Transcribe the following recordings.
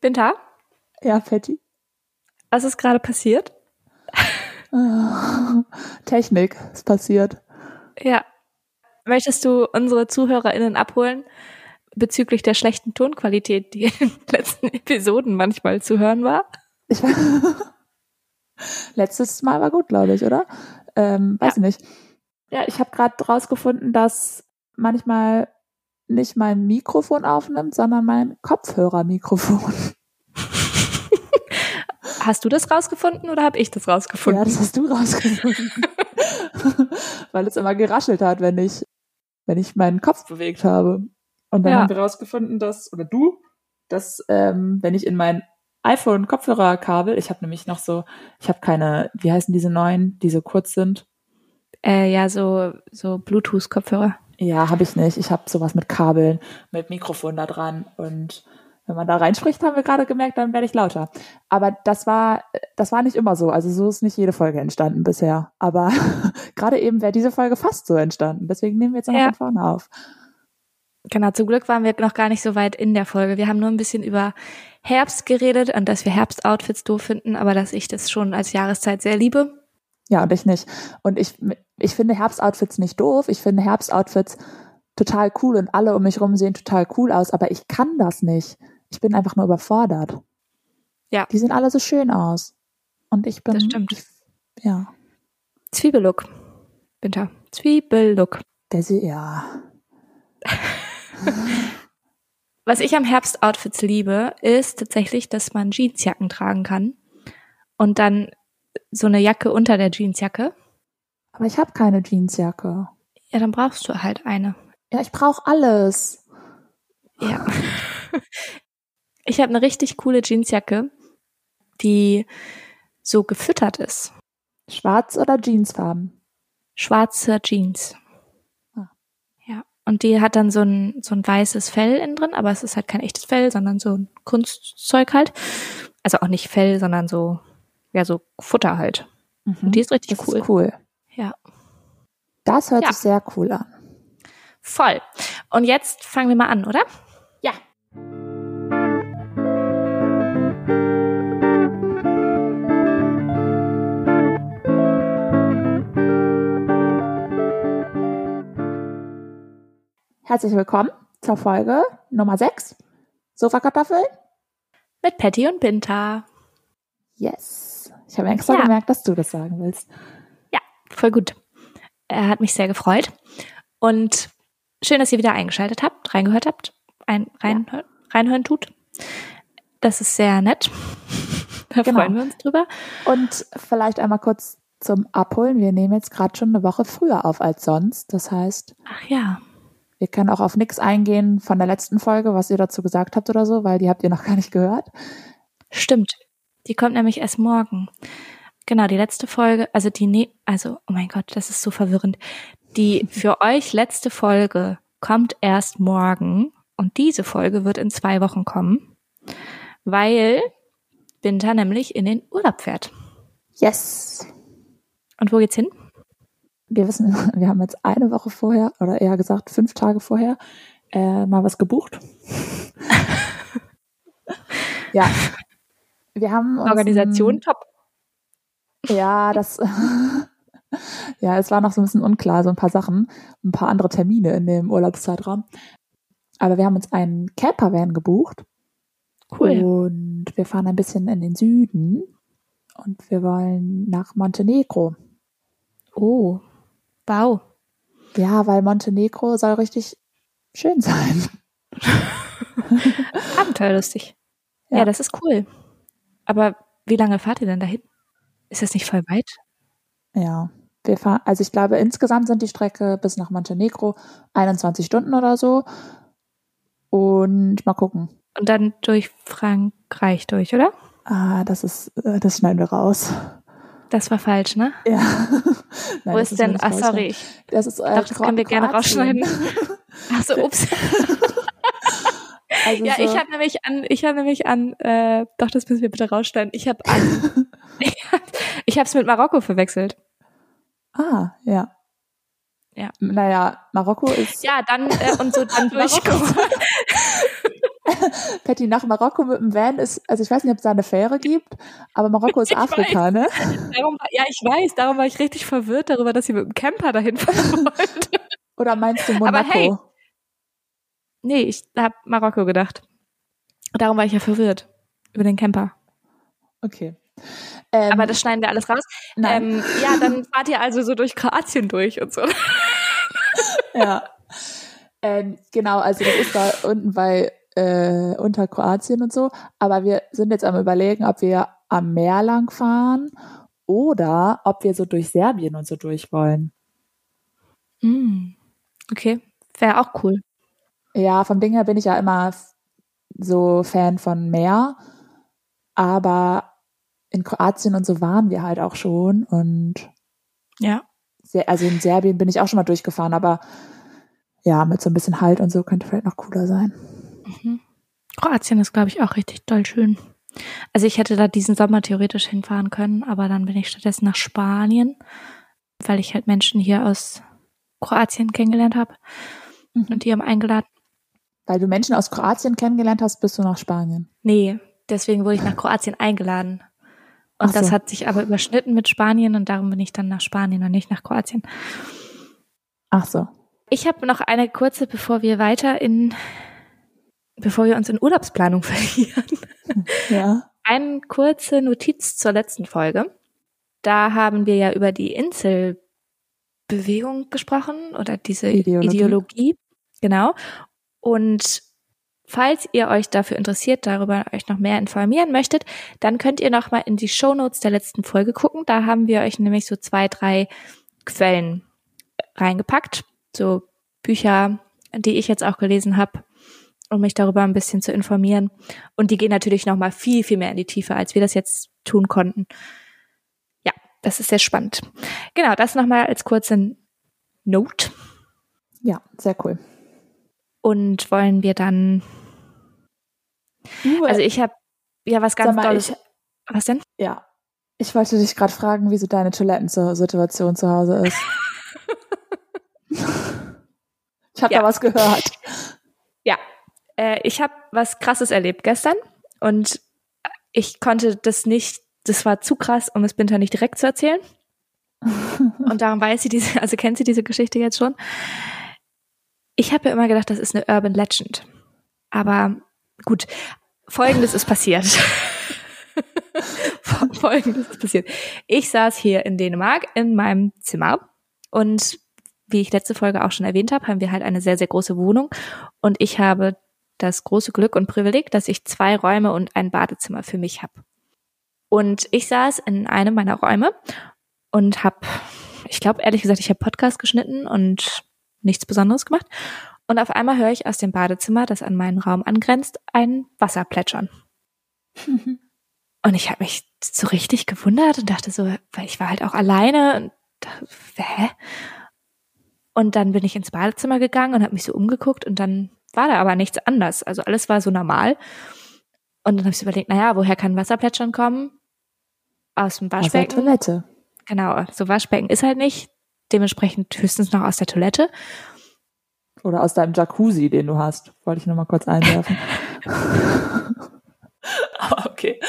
Binta, Ja, Patty. was ist gerade passiert? Technik ist passiert. Ja. Möchtest du unsere ZuhörerInnen abholen bezüglich der schlechten Tonqualität, die in den letzten Episoden manchmal zu hören war? Ich Letztes Mal war gut, glaube ich, oder? Ähm, weiß ich nicht. Ja, ich habe gerade rausgefunden, dass manchmal nicht mein Mikrofon aufnimmt, sondern mein Kopfhörermikrofon. Hast du das rausgefunden oder habe ich das rausgefunden? Ja, das hast du rausgefunden. Weil es immer geraschelt hat, wenn ich, wenn ich meinen Kopf bewegt habe. Und dann Ja. haben wir rausgefunden, dass, oder du, dass ähm, wenn ich in mein iPhone Kopfhörerkabel, ich habe nämlich noch so, ich habe keine, wie heißen diese neuen, die so kurz sind? Äh, ja, so, so Bluetooth-Kopfhörer. Ja, habe ich nicht. Ich habe sowas mit Kabeln, mit Mikrofon da dran und wenn man da reinspricht, haben wir gerade gemerkt, dann werde ich lauter. Aber das war, das war nicht immer so. Also so ist nicht jede Folge entstanden bisher. Aber gerade eben wäre diese Folge fast so entstanden. Deswegen nehmen wir jetzt noch Ja. von vorne auf. Genau, zum Glück waren wir noch gar nicht so weit in der Folge. Wir haben nur ein bisschen über Herbst geredet und dass wir Herbstoutfits doof finden, aber dass ich das schon als Jahreszeit sehr liebe. Ja, und ich nicht. Und ich, ich finde Herbstoutfits nicht doof. Ich finde Herbstoutfits total cool und alle um mich rum sehen total cool aus. Aber ich kann das nicht. Ich bin einfach nur überfordert. Ja. Die sehen alle so schön aus. Und ich bin. Das stimmt. Ich, ja. Zwiebellook. Winter. Zwiebellook. Der sie, ja. Was ich am Herbstoutfits liebe, ist tatsächlich, dass man Jeansjacken tragen kann und dann so eine Jacke unter der Jeansjacke. Aber ich habe keine Jeansjacke. Ja, dann brauchst du halt eine. Ja, ich brauche alles. Ja. Ich habe eine richtig coole Jeansjacke, die so gefüttert ist. Schwarz oder Jeansfarben? Schwarze Jeans. Ah. Ja. Und die hat dann so ein, so ein weißes Fell innen drin, aber es ist halt kein echtes Fell, sondern so ein Kunstzeug halt. Also auch nicht Fell, sondern so, ja, so Futter halt. Und die ist richtig das cool. ist cool. Das hört Ja. sich sehr cool an. Voll. Und jetzt fangen wir mal an, oder? Ja. Herzlich willkommen zur Folge Nummer 6. Sofakartoffeln? Mit Patty und Binta. Yes. Ich habe extra Ja. gemerkt, dass du das sagen willst. Ja, voll gut. Er hat mich sehr gefreut. Und schön, dass ihr wieder eingeschaltet habt, reingehört habt, ein, rein, reinhören tut. Das ist sehr nett. Da Genau. freuen wir uns drüber. Und vielleicht einmal kurz zum Abholen. Wir nehmen jetzt gerade schon eine Woche früher auf als sonst. Das heißt, Ach ja. wir können auch auf nichts eingehen von der letzten Folge, was ihr dazu gesagt habt oder so, weil die habt ihr noch gar nicht gehört. Stimmt. Die kommt nämlich erst morgen. Genau, die letzte Folge, also die, ne also, oh mein Gott, das ist so verwirrend. Die für euch letzte Folge kommt erst morgen und diese Folge wird in zwei Wochen kommen, weil Winter nämlich in den Urlaub fährt. Yes. Und wo geht's hin? Wir wissen, wir haben jetzt eine Woche vorher, oder eher gesagt fünf Tage vorher, äh, mal was gebucht. ja. Wir haben uns Organisation top. Ja, das. ja, es war noch so ein bisschen unklar, so ein paar Sachen, ein paar andere Termine in dem Urlaubszeitraum. Aber wir haben uns einen Campervan gebucht Cool. und wir fahren ein bisschen in den Süden und wir wollen nach Montenegro. Oh. Wow. Ja, weil Montenegro soll richtig schön sein. Abenteuerlustig. Ja. Ja. das ist cool. Aber wie lange fahrt ihr denn dahin? Ist das nicht voll weit? Ja, wir fahren, also ich glaube, insgesamt sind die Strecke bis nach Montenegro 21 Stunden oder so. Und mal gucken. Und dann durch Frankreich durch, oder? Ah, das ist, äh, das schneiden wir raus. Das war falsch, ne? Ja. Wo Nein, das ist denn? Ah, raus. sorry. Ich Das ist, äh, dachte, das können wir gerne rausschneiden. Ach so, ups. Also Ja, so, ich habe nämlich an, ich habe nämlich an, äh, doch, das müssen wir bitte rausschneiden. Ich habe an, ich hab, ich habe es mit Marokko verwechselt. Ah, ja. Ja. Naja, Marokko ist. Ja, dann äh, und so dann durch. Marokko. Patty, nach Marokko mit dem Van ist, also ich weiß nicht, ob es da eine Fähre gibt, aber Marokko ist Ich Afrika, weiß. ne? Darum, ja, ich weiß, darum war ich richtig verwirrt darüber, dass sie mit dem Camper dahin fahren wollte. Oder meinst du Aber Monaco? hey. Nee, ich habe Marokko gedacht. Darum war ich ja verwirrt über den Camper. Okay. Ähm, Aber das schneiden wir alles raus. nein, Ähm, ja, dann fahrt ihr also so durch Kroatien durch und so. ja. Ähm, genau, also das ist da unten bei äh, unter Kroatien und so. Aber wir sind jetzt am überlegen, ob wir am Meer lang fahren oder ob wir so durch Serbien und so durch wollen. Hm. Okay, wäre auch cool. Ja, vom Ding her bin ich ja immer so Fan von Meer, aber in Kroatien und so waren wir halt auch schon und Ja. also in Serbien bin ich auch schon mal durchgefahren, aber ja, mit so ein bisschen Halt und so könnte vielleicht noch cooler sein. Mhm. Kroatien ist, glaube ich, auch richtig doll schön. Also ich hätte da diesen Sommer theoretisch hinfahren können, aber dann bin ich stattdessen nach Spanien, weil ich halt Menschen hier aus Kroatien kennengelernt habe und die haben eingeladen. Weil du Menschen aus Kroatien kennengelernt hast, bist du nach Spanien. Nee, deswegen wurde ich nach Kroatien eingeladen. Und so. das hat sich aber überschnitten mit Spanien und darum bin ich dann nach Spanien und nicht nach Kroatien. Ach so. Ich habe noch eine kurze, bevor wir weiter in, bevor wir uns in Urlaubsplanung verlieren. Ja. Eine kurze Notiz zur letzten Folge. Da haben wir ja über die Inselbewegung gesprochen oder diese Ideologie. Ideologie. Genau. Und falls ihr euch dafür interessiert, darüber euch noch mehr informieren möchtet, dann könnt ihr noch mal in die Shownotes der letzten Folge gucken. Da haben wir euch nämlich so zwei, drei Quellen reingepackt. So Bücher, die ich jetzt auch gelesen habe, um mich darüber ein bisschen zu informieren. Und die gehen natürlich noch mal viel, viel mehr in die Tiefe, als wir das jetzt tun konnten. Ja, das ist sehr spannend. Genau, das noch mal als kurze Note. Ja, sehr cool. Und wollen wir dann, also ich habe ja was ganz mal, Tolles. ich, Was denn? ja. Ich wollte dich gerade fragen, wie so deine Toilettensituation zu Hause ist. ich habe Ja. da was gehört. Ja, äh, ich habe was Krasses erlebt gestern und ich konnte das nicht, das war zu krass, um es Binter nicht direkt zu erzählen. Und darum weiß sie diese, also kennt sie diese Geschichte jetzt schon. Ich habe ja immer gedacht, das ist eine Urban Legend. Aber gut, folgendes ist passiert. folgendes ist passiert. Ich saß hier in Dänemark in meinem Zimmer und wie ich letzte Folge auch schon erwähnt habe, haben wir halt eine sehr, sehr große Wohnung und ich habe das große Glück und Privileg, dass ich zwei Räume und ein Badezimmer für mich habe. Und ich saß in einem meiner Räume und habe, ich glaube ehrlich gesagt, ich habe Podcast geschnitten und nichts Besonderes gemacht. Und auf einmal höre ich aus dem Badezimmer, das an meinen Raum angrenzt, ein Wasser plätschern. Und ich habe mich so richtig gewundert und dachte so, weil ich war halt auch alleine und dachte, hä? Und dann bin ich ins Badezimmer gegangen und habe mich so umgeguckt und dann war da aber nichts anders. Also alles war so normal. Und dann habe ich überlegt, naja, woher kann Wasserplätschern kommen? Aus dem Aus der Waschbecken. Toilette. Genau, so Waschbecken ist halt nicht. Dementsprechend höchstens noch aus der Toilette. Oder aus deinem Jacuzzi, den du hast. Wollte ich nur mal kurz einwerfen. Okay.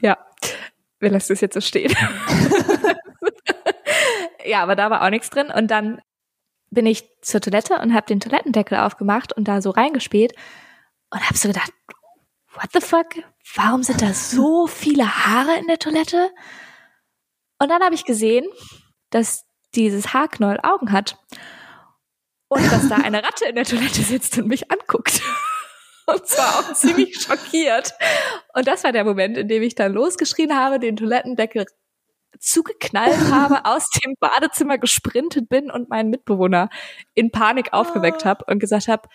Ja, wir lassen es jetzt so stehen. ja, aber da war auch nichts drin. Und dann bin ich zur Toilette und habe den Toilettendeckel aufgemacht und da so reingespäht und habe so gedacht, what the fuck? Warum sind da so viele Haare in der Toilette? Und dann habe ich gesehen, dass dieses Haarknäuel Augen hat und dass da eine Ratte in der Toilette sitzt und mich anguckt. Und zwar auch ziemlich schockiert. Und das war der Moment, in dem ich dann losgeschrien habe, den Toilettendeckel zugeknallt habe, aus dem Badezimmer gesprintet bin und meinen Mitbewohner in Panik aufgeweckt habe und gesagt habe,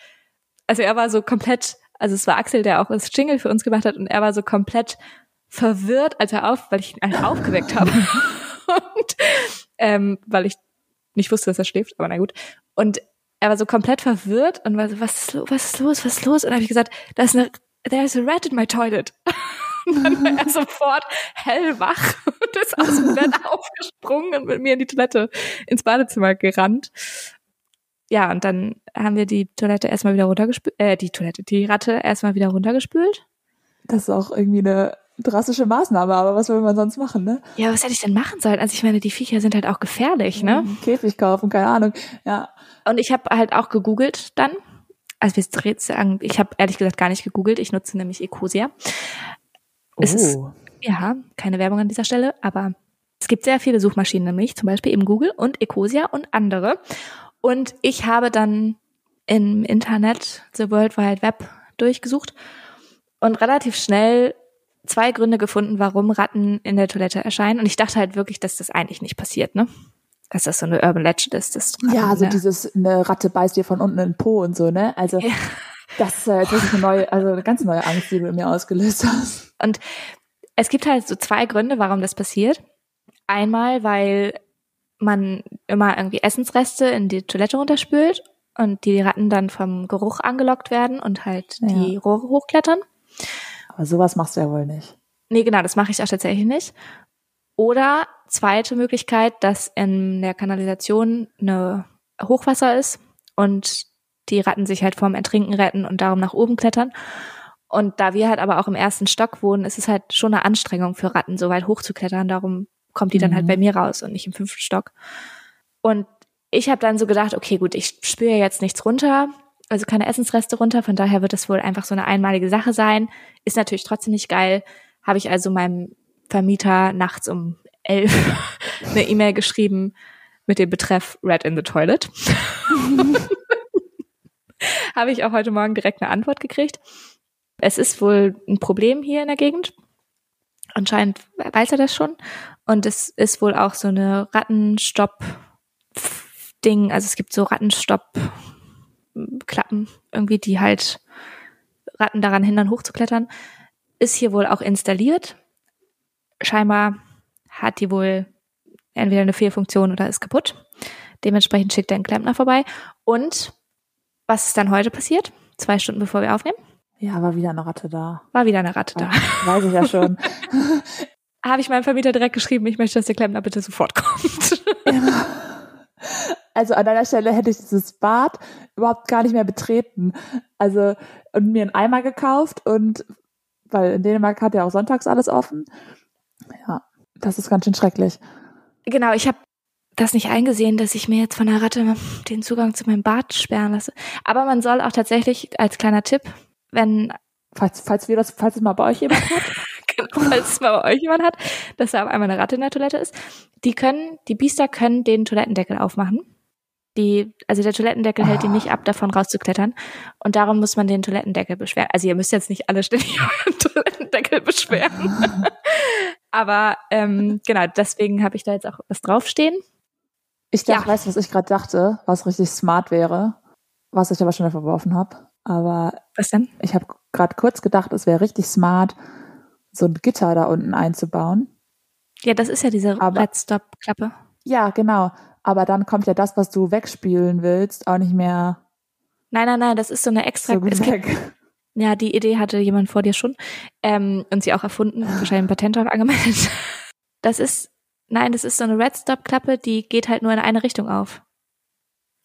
also er war so komplett, also es war Axel, der auch das Jingle für uns gemacht hat und er war so komplett verwirrt, als er auf, weil ich ihn einfach aufgeweckt habe. und ähm, weil ich nicht wusste, dass er schläft, aber na gut. Und er war so komplett verwirrt und war so, was ist los, was ist los, was ist los? Und dann habe ich gesagt, da ist eine, there's a rat in my toilet. Und dann war er sofort hellwach und ist aus dem Bett aufgesprungen und mit mir in die Toilette ins Badezimmer gerannt. ja, und dann haben wir die Toilette erstmal wieder runtergespült, äh, die Toilette, die Ratte erstmal wieder runtergespült. Das ist auch irgendwie eine drastische Maßnahme, aber was will man sonst machen, ne? Ja, was hätte ich denn machen sollen? Also ich meine, die Viecher sind halt auch gefährlich, ne? Käfig kaufen, keine Ahnung. Ja. Und ich habe halt auch gegoogelt dann. Also wir sagen, ich habe ehrlich gesagt gar nicht gegoogelt, ich nutze nämlich Ecosia. Es ist, Oh. ja, keine Werbung an dieser Stelle, aber es gibt sehr viele Suchmaschinen nämlich, zum Beispiel eben Google und Ecosia und andere. Und ich habe dann im Internet, the World Wide Web, durchgesucht und relativ schnell zwei Gründe gefunden, warum Ratten in der Toilette erscheinen. Und ich dachte halt wirklich, dass das eigentlich nicht passiert, ne? Dass das so eine Urban Legend ist. Dass Ratten Ja, so in der- dieses, eine Ratte beißt dir von unten in den Po und so, ne? Also, Ja. das ist ja jetzt wirklich eine neue, also eine ganz neue Angst, die du in mir ausgelöst hast. Und es gibt halt so zwei Gründe, warum das passiert. Einmal, weil man immer irgendwie Essensreste in die Toilette runterspült und die Ratten dann vom Geruch angelockt werden und halt Ja. die Rohre hochklettern. Aber sowas machst du ja wohl nicht. Nee, genau, das mache ich auch tatsächlich nicht. Oder zweite Möglichkeit, dass in der Kanalisation eine Hochwasser ist und die Ratten sich halt vorm Ertrinken retten und darum nach oben klettern. Und da wir halt aber auch im ersten Stock wohnen, ist es halt schon eine Anstrengung für Ratten, so weit hochzuklettern. Darum kommt die dann halt Mhm. bei mir raus und nicht im fünften Stock. Und ich habe dann so gedacht, okay, gut, ich spüre jetzt nichts runter, also keine Essensreste runter, von daher wird das wohl einfach so eine einmalige Sache sein. Ist natürlich trotzdem nicht geil. Habe ich also meinem Vermieter nachts um elf eine E-Mail geschrieben mit dem Betreff Red in the Toilet. Habe ich auch heute Morgen direkt eine Antwort gekriegt. Es ist wohl ein Problem hier in der Gegend. Anscheinend weiß er das schon. Und es ist wohl auch so eine Rattenstopp-Ding. Also es gibt so Rattenstopp-Klappen irgendwie, die halt Ratten daran hindern, hochzuklettern. Ist hier wohl auch installiert. Scheinbar hat die wohl entweder eine Fehlfunktion oder ist kaputt. Dementsprechend schickt er einen Klempner vorbei. Und was ist dann heute passiert? Zwei Stunden bevor wir aufnehmen, Ja, war wieder eine Ratte da. war wieder eine Ratte da. Weiß ich ja schon. Habe ich meinem Vermieter direkt geschrieben, ich möchte, dass der Klempner bitte sofort kommt. Also an deiner Stelle hätte ich dieses Bad überhaupt gar nicht mehr betreten. Also und mir einen Eimer gekauft und weil in Dänemark hat ja auch sonntags alles offen. Ja, das ist ganz schön schrecklich. genau, ich habe das nicht eingesehen, dass ich mir jetzt von der Ratte den Zugang zu meinem Bad sperren lasse. Aber man soll auch tatsächlich als kleiner Tipp, wenn Falls, falls wir das, falls es mal bei euch jemand hat. genau, falls es mal bei euch jemand hat, dass da auf einmal eine Ratte in der Toilette ist, die können, die Biester können den Toilettendeckel aufmachen. Die, also der Toilettendeckel hält die nicht ab, davon rauszuklettern. Und darum muss man den Toilettendeckel beschweren. Also ihr müsst jetzt nicht alle ständig euren Toilettendeckel beschweren. Aber ähm, genau, deswegen habe ich da jetzt auch was draufstehen. Ich dachte, Ja. weißt du, was ich gerade dachte, was richtig smart wäre, was ich aber schon verworfen habe. Aber Was denn? ich habe gerade kurz gedacht, es wäre richtig smart, so ein Gitter da unten einzubauen. Ja, das ist ja diese Aber- Red Stop Klappe. Ja, genau. Aber dann kommt ja das, was du wegspielen willst, auch nicht mehr Nein, nein, nein, das ist so eine extra. so gibt, weg. ja, die Idee hatte jemand vor dir schon ähm, und sie auch erfunden, wahrscheinlich ein Patent drauf angemeldet. Das ist, nein, das ist so eine Red Stop Klappe, die geht halt nur in eine Richtung auf.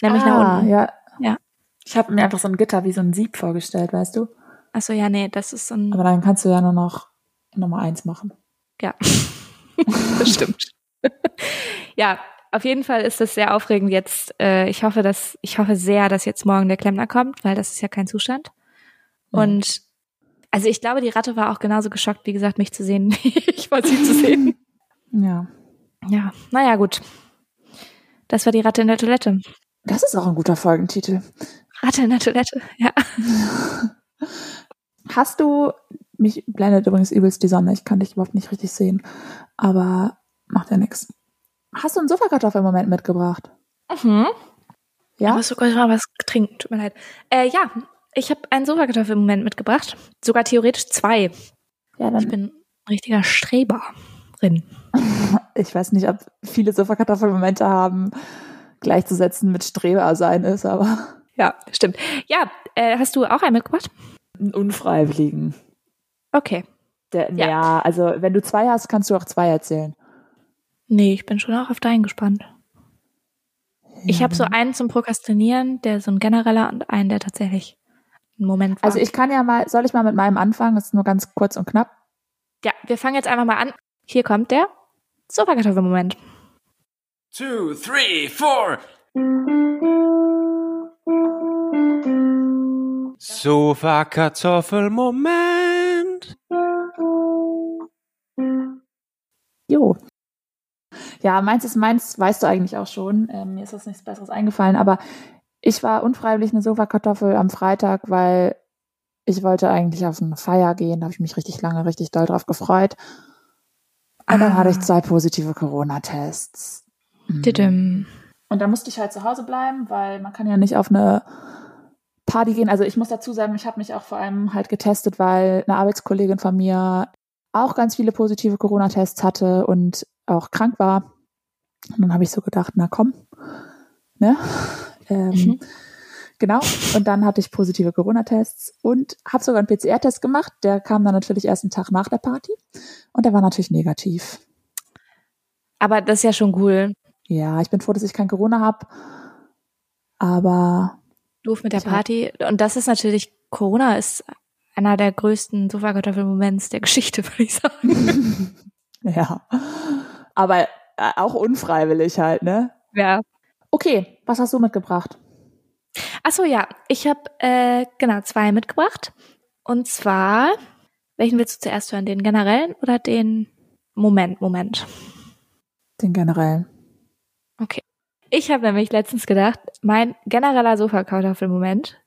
Nämlich nach ah, unten. Ja. Ja. Ich habe mir einfach so ein Gitter wie so ein Sieb vorgestellt, weißt du? Achso, ja, nee, das ist so ein. Aber dann kannst du ja nur noch Nummer eins machen. Ja, das stimmt. ja, auf jeden Fall ist das sehr aufregend jetzt. Äh, ich hoffe, dass ich hoffe sehr, dass jetzt morgen der Klempner kommt, weil das ist ja kein Zustand. Mhm. Und also ich glaube, die Ratte war auch genauso geschockt, wie gesagt, mich zu sehen, wie ich war sie zu sehen. Ja. Ja, naja, gut. Das war die Ratte in der Toilette. Das ist auch ein guter Folgentitel. Ratte in der Toilette, ja. Hast du, mich blendet übrigens übelst die Sonne, ich kann dich überhaupt nicht richtig sehen, aber macht ja nix. Hast du einen Sofakartoffel-Moment mitgebracht? Mhm. Ja? Ich muss sogar mal was trinken, tut mir leid. Äh, ja, ich habe einen Sofakartoffel-Moment mitgebracht. Sogar theoretisch zwei. Ja, Ich dann, bin ein richtiger Streberin. ich weiß nicht, ob viele Sofakartoffel-Momente haben, gleichzusetzen mit Streber sein ist, aber Ja, stimmt. Ja, äh, hast du auch einen mitgebracht? einen unfreiwilligen. Okay. Der, Ja. ja. also wenn du zwei hast, kannst du auch zwei erzählen. Nee, ich bin schon auch auf deinen gespannt. Ich habe so einen zum Prokrastinieren, der so ein genereller und einen, der tatsächlich ein Moment war. Also ich kann ja mal, soll ich mal mit meinem anfangen? Das ist nur ganz kurz und knapp. ja, wir fangen jetzt einfach mal an. Hier kommt der Sofakartoffel-Moment. two, three, four. Sofa Kartoffelmoment. Jo. Ja, meins ist meins, weißt du eigentlich auch schon. Ähm, mir ist das nichts Besseres eingefallen, aber ich war unfreiwillig eine Sofakartoffel am Freitag, weil ich wollte eigentlich auf eine Feier gehen. Da habe ich mich richtig lange, richtig doll drauf gefreut. Und dann Ah. hatte ich zwei positive Corona-Tests. Mhm. Und dann musste ich halt zu Hause bleiben, weil man kann ja nicht auf eine Party gehen. Also ich muss dazu sagen, ich habe mich auch vor allem halt getestet, weil eine Arbeitskollegin von mir auch ganz viele positive Corona-Tests hatte und auch krank war. Und dann habe ich so gedacht, na komm, ne? Ähm, Mhm. Genau. Und dann hatte ich positive Corona-Tests und habe sogar einen PCR-Test gemacht. Der kam dann natürlich erst einen Tag nach der Party und der war natürlich negativ. Aber das ist ja schon cool. Ja, ich bin froh, dass ich kein Corona habe. Aber Doof mit der hab- Party. Und das ist natürlich, Corona ist einer der größten Sofakartoffel-Moments der Geschichte, würde ich sagen. ja. Aber äh, auch unfreiwillig halt, ne? Ja. Okay, was hast du mitgebracht? Ach so, ja. Ich habe äh, genau zwei mitgebracht. Und zwar, welchen willst du zuerst hören? Den generellen oder den Moment, Moment? Den generellen. Okay. Ich habe nämlich letztens gedacht, mein genereller Sofakartoffel-Moment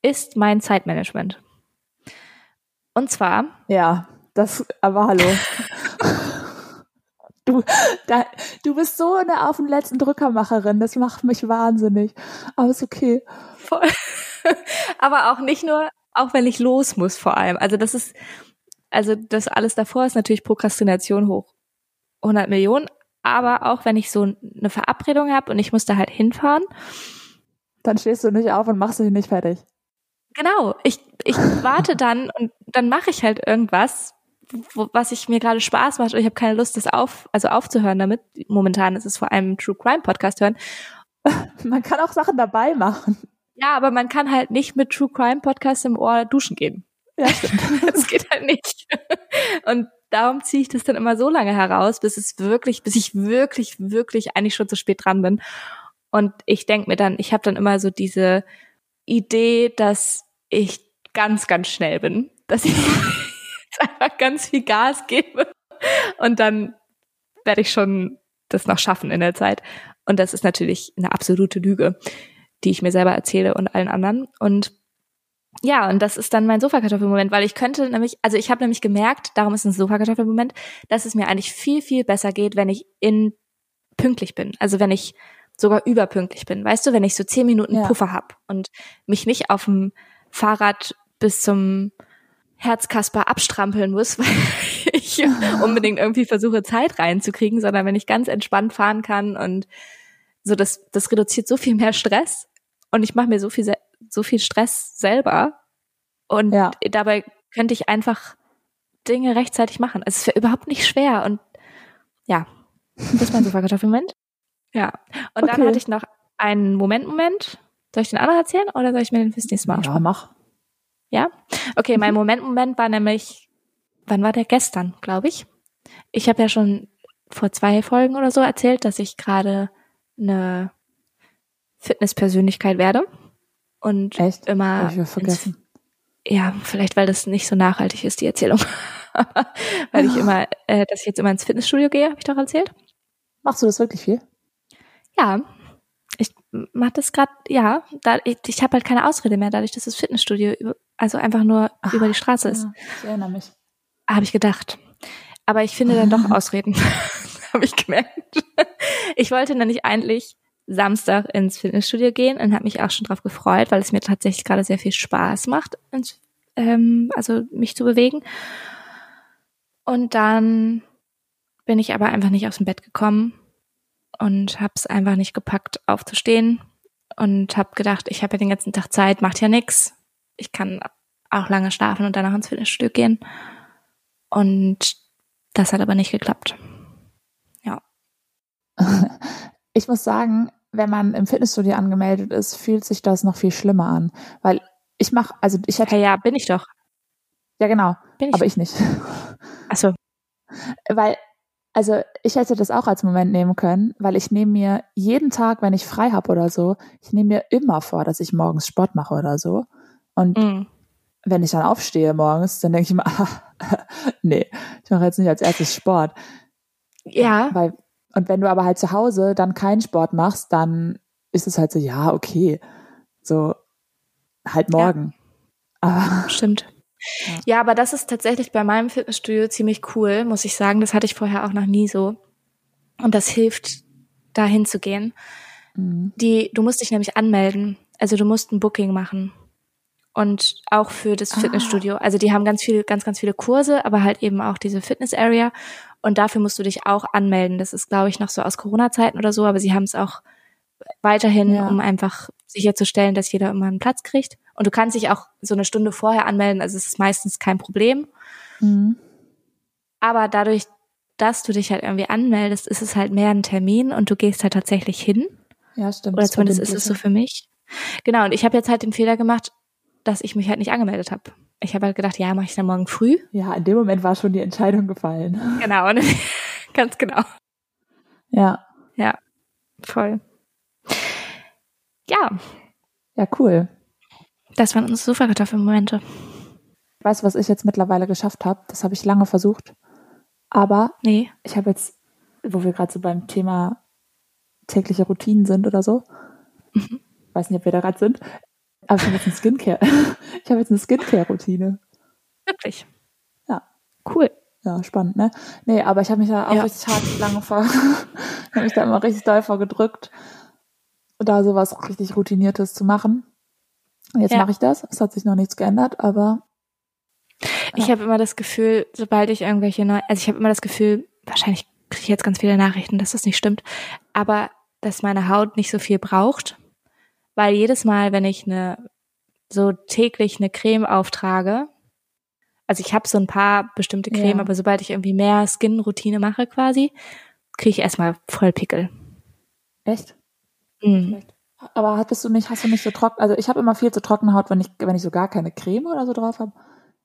ist mein Zeitmanagement. Und zwar, Ja, das, aber hallo. du, da, du bist so eine auf den letzten Drückermacherin, das macht mich wahnsinnig. Aber ist okay. voll, aber auch nicht nur, auch wenn ich los muss vor allem. Also das ist, also das alles davor ist natürlich Prokrastination hoch 100 Millionen. Aber auch wenn ich so eine Verabredung habe und ich muss da halt hinfahren, Dann stehst du nicht auf und machst dich nicht fertig. Genau, ich, ich warte dann und dann mache ich halt irgendwas, wo, was ich mir gerade Spaß macht und ich habe keine Lust, das auf, also aufzuhören damit. Momentan ist es vor allem True Crime Podcast hören. Man kann auch Sachen dabei machen. Ja, aber man kann halt nicht mit True Crime Podcast im Ohr duschen gehen. Ja, stimmt. Das geht halt nicht. Und darum ziehe ich das dann immer so lange heraus, bis es wirklich, bis ich wirklich, wirklich eigentlich schon zu spät dran bin. Und ich denk mir dann, ich habe dann immer so diese Idee, dass ich ganz, ganz schnell bin, dass ich jetzt einfach ganz viel Gas gebe und dann werde ich schon das noch schaffen in der Zeit. Und das ist natürlich eine absolute Lüge, die ich mir selber erzähle und allen anderen. Und ja, und das ist dann mein Sofakartoffelmoment, weil ich könnte nämlich, also ich habe nämlich gemerkt, darum ist es ein Sofakartoffelmoment, dass es mir eigentlich viel, viel besser geht, wenn ich in pünktlich bin. Also wenn ich sogar überpünktlich bin. Weißt du, wenn ich so zehn Minuten Ja. Puffer hab und mich nicht auf dem Fahrrad bis zum Herzkasper abstrampeln muss, weil ich unbedingt irgendwie versuche, Zeit reinzukriegen, sondern wenn ich ganz entspannt fahren kann und so, das, das reduziert so viel mehr Stress und ich mache mir so viel, so viel Stress selber und Ja. dabei könnte ich einfach Dinge rechtzeitig machen. Also es wäre überhaupt nicht schwer und ja, das ist mein Sofakartoffelmoment. Ja, und dann Okay. hatte ich noch einen Moment-Moment. Soll ich den anderen erzählen oder soll ich mir den fürs nächste Mal Ja, aufsparen? mach. Ja? Okay, mein Moment-Moment war nämlich, wann war der? Gestern, glaube ich. Ich habe ja schon vor zwei Folgen oder so erzählt, dass ich gerade eine Fitnesspersönlichkeit werde und Echt? immer Hab ich ins vergessen. ja, vielleicht weil das nicht so nachhaltig ist, die Erzählung. weil ich immer, äh, dass ich jetzt immer ins Fitnessstudio gehe, habe ich doch erzählt. Machst du das wirklich viel? Ja, ich mach das gerade, ja, da, ich, ich habe halt keine Ausrede mehr, dadurch, dass das Fitnessstudio über, also einfach nur über die Straße ist, Ja, ich erinnere mich. habe ich gedacht. Aber ich finde dann doch Ausreden, habe ich gemerkt. Ich wollte nämlich eigentlich Samstag ins Fitnessstudio gehen und habe mich auch schon drauf gefreut, weil es mir tatsächlich gerade sehr viel Spaß macht, ins, ähm, also mich zu bewegen. Und dann bin ich aber einfach nicht aus dem Bett gekommen und habe es einfach nicht gepackt, aufzustehen und habe gedacht, ich habe ja den ganzen Tag Zeit, macht ja nix. Ich kann auch lange schlafen und danach ins Fitnessstudio gehen. Und das hat aber nicht geklappt. Ich muss sagen, wenn man im Fitnessstudio angemeldet ist, fühlt sich das noch viel schlimmer an. Weil ich mache, also ich hätte. Ja, ja, bin ich doch. Ja, genau. Bin ich. Aber ich nicht. Ach so. Weil, also ich hätte das auch als Moment nehmen können, weil ich nehme mir jeden Tag, wenn ich frei habe oder so, ich nehme mir immer vor, dass ich morgens Sport mache oder so. Und Mm. wenn ich dann aufstehe morgens, dann denke ich mir, ah, nee, ich mache jetzt nicht als erstes Sport. Ja, Weil, und wenn du aber halt zu Hause dann keinen Sport machst, dann ist es halt so, ja, okay. So, halt Ja. morgen. Aber, stimmt. Ja. Ja, aber das ist tatsächlich bei meinem Fitnessstudio ziemlich cool, muss ich sagen. Das hatte ich vorher auch noch nie so. Und das hilft, da hinzugehen. Mhm. Die, du musst dich nämlich anmelden. Also du musst ein Booking machen. Und auch für das Ah. Fitnessstudio. Also die haben ganz viele, ganz, ganz viele Kurse, aber halt eben auch diese Fitness-Area. Und dafür musst du dich auch anmelden. Das ist, glaube ich, noch so aus Corona-Zeiten oder so, aber sie haben es auch weiterhin, Ja. um einfach sicherzustellen, dass jeder immer einen Platz kriegt. Und du kannst dich auch so eine Stunde vorher anmelden, also es ist meistens kein Problem. Mhm. Aber dadurch, dass du dich halt irgendwie anmeldest, ist es halt mehr ein Termin und du gehst halt tatsächlich hin. Ja, stimmt. Oder zumindest ist es so für mich. Genau, und ich habe jetzt halt den Fehler gemacht, dass ich mich halt nicht angemeldet habe. Ich habe halt gedacht, ja, mache ich dann morgen früh. Ja, in dem Moment war schon die Entscheidung gefallen. Genau, und ganz genau. Ja, Voll. Ja, ja, cool. das waren unsere Sofakartoffelmomente. Weißt du, was ich jetzt mittlerweile geschafft habe? Das habe ich lange versucht. Aber Nee. ich habe jetzt, wo wir gerade so beim Thema tägliche Routinen sind oder so, Mhm. weiß nicht, ob wir da gerade sind, aber ich habe jetzt eine Skincare. Ich habe jetzt eine Skincare-Routine. Wirklich. Ja. Cool. Ja, spannend, ne? Nee, aber ich habe mich da auch Ja. richtig hart lange vor, ich habe mich da immer richtig doll vorgedrückt, da sowas richtig Routiniertes zu machen. Und jetzt Ja. mache ich das. Es hat sich noch nichts geändert, aber Ich habe immer das Gefühl, sobald ich irgendwelche neu, also ich habe immer das Gefühl, wahrscheinlich kriege ich jetzt ganz viele Nachrichten, dass das nicht stimmt, aber dass meine Haut nicht so viel braucht, weil jedes Mal, wenn ich eine so täglich eine Creme auftrage, also ich habe so ein paar bestimmte Creme, Ja. aber sobald ich irgendwie mehr Skin-Routine mache quasi, kriege ich erstmal voll Pickel. echt? Mhm. Aber hattest du nicht, hast du nicht so trocken, also ich habe immer viel zu trockene Haut, wenn ich, wenn ich so gar keine Creme oder so drauf habe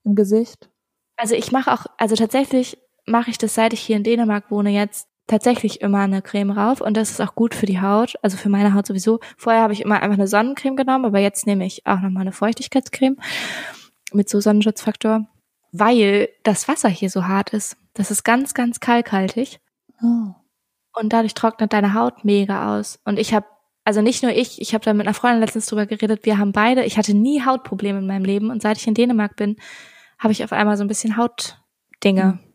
im Gesicht. Also ich mache auch, also tatsächlich mache ich das, seit ich hier in Dänemark wohne, jetzt tatsächlich immer eine Creme rauf und das ist auch gut für die Haut, also für meine Haut sowieso. Vorher habe ich immer einfach eine Sonnencreme genommen, aber jetzt nehme ich auch nochmal eine Feuchtigkeitscreme mit so Sonnenschutzfaktor, weil das Wasser hier so hart ist. Das ist ganz, ganz kalkhaltig Oh. und dadurch trocknet deine Haut mega aus. Und ich habe, also nicht nur ich, ich habe da mit einer Freundin letztens drüber geredet, wir haben beide, ich hatte nie Hautprobleme in meinem Leben und seit ich in Dänemark bin, habe ich auf einmal so ein bisschen Hautdinge. Mhm.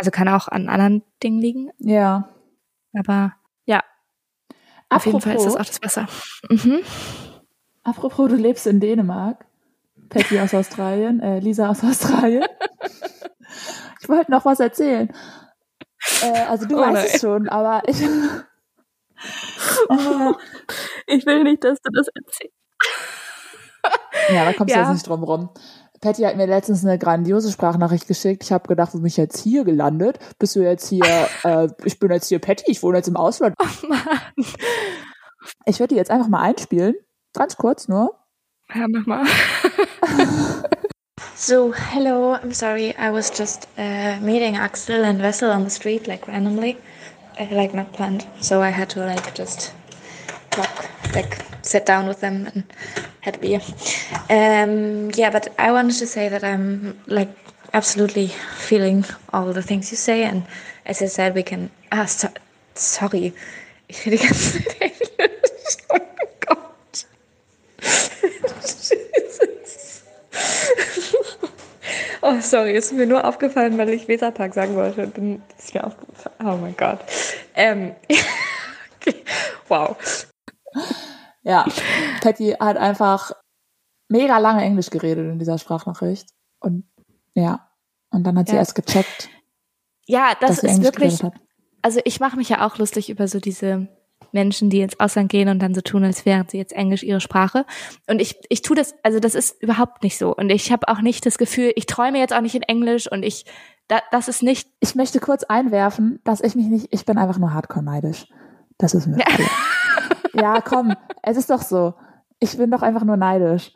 Also kann auch an anderen Dingen liegen, Ja. aber ja, auf jeden Fall ist das auch das Wasser. Mhm. apropos, du lebst in Dänemark. Patty aus Australien, äh, Lisa aus Australien. ich wollte noch was erzählen. Äh, also du Oh weißt nein. es schon, aber ich. äh, Ich will nicht, dass du das erzählst. Ja, da kommst du Ja. jetzt nicht drum rum. Patty hat mir letztens eine grandiose Sprachnachricht geschickt. Ich habe gedacht, wo bin ich jetzt hier gelandet? Bist du jetzt hier, äh, ich bin jetzt hier Patty, ich wohne jetzt im Ausland. Oh Mann. Ich würde die jetzt einfach mal einspielen. Ganz kurz nur. Ja, mach mal. So, hello, I'm sorry, I was just uh, meeting Axel and Vessel on the street, like randomly, uh, like not planned. So I had to like just talk, like sit down with them and had a beer. Um, yeah, but I wanted to say that I'm like absolutely feeling all the things you say, and as I said, we can. Ah, so, sorry, ich rede die ganze Zeit Englisch. Oh Gott. Jesus. Oh, sorry, ist mir nur aufgefallen, weil ich Weserpark sagen wollte. Dann ist mir aufgefallen. Oh mein Gott. Ähm, okay. Wow. Ja, Patty hat einfach mega lange Englisch geredet in dieser Sprachnachricht. Und ja, und dann hat sie Ja. erst gecheckt, Ja, das dass sie ist Englisch wirklich, also ich mache mich ja auch lustig über so diese Menschen, die ins Ausland gehen und dann so tun, als wären sie jetzt Englisch ihre Sprache. Und ich, ich tue das, also das ist überhaupt nicht so. Und ich habe auch nicht das Gefühl, ich träume jetzt auch nicht in Englisch und ich, da, das ist nicht, Ich möchte kurz einwerfen, dass ich mich nicht, ich bin einfach nur hardcore neidisch. Das ist mir Ja. Ja, komm, es ist doch so. Ich bin doch einfach nur neidisch.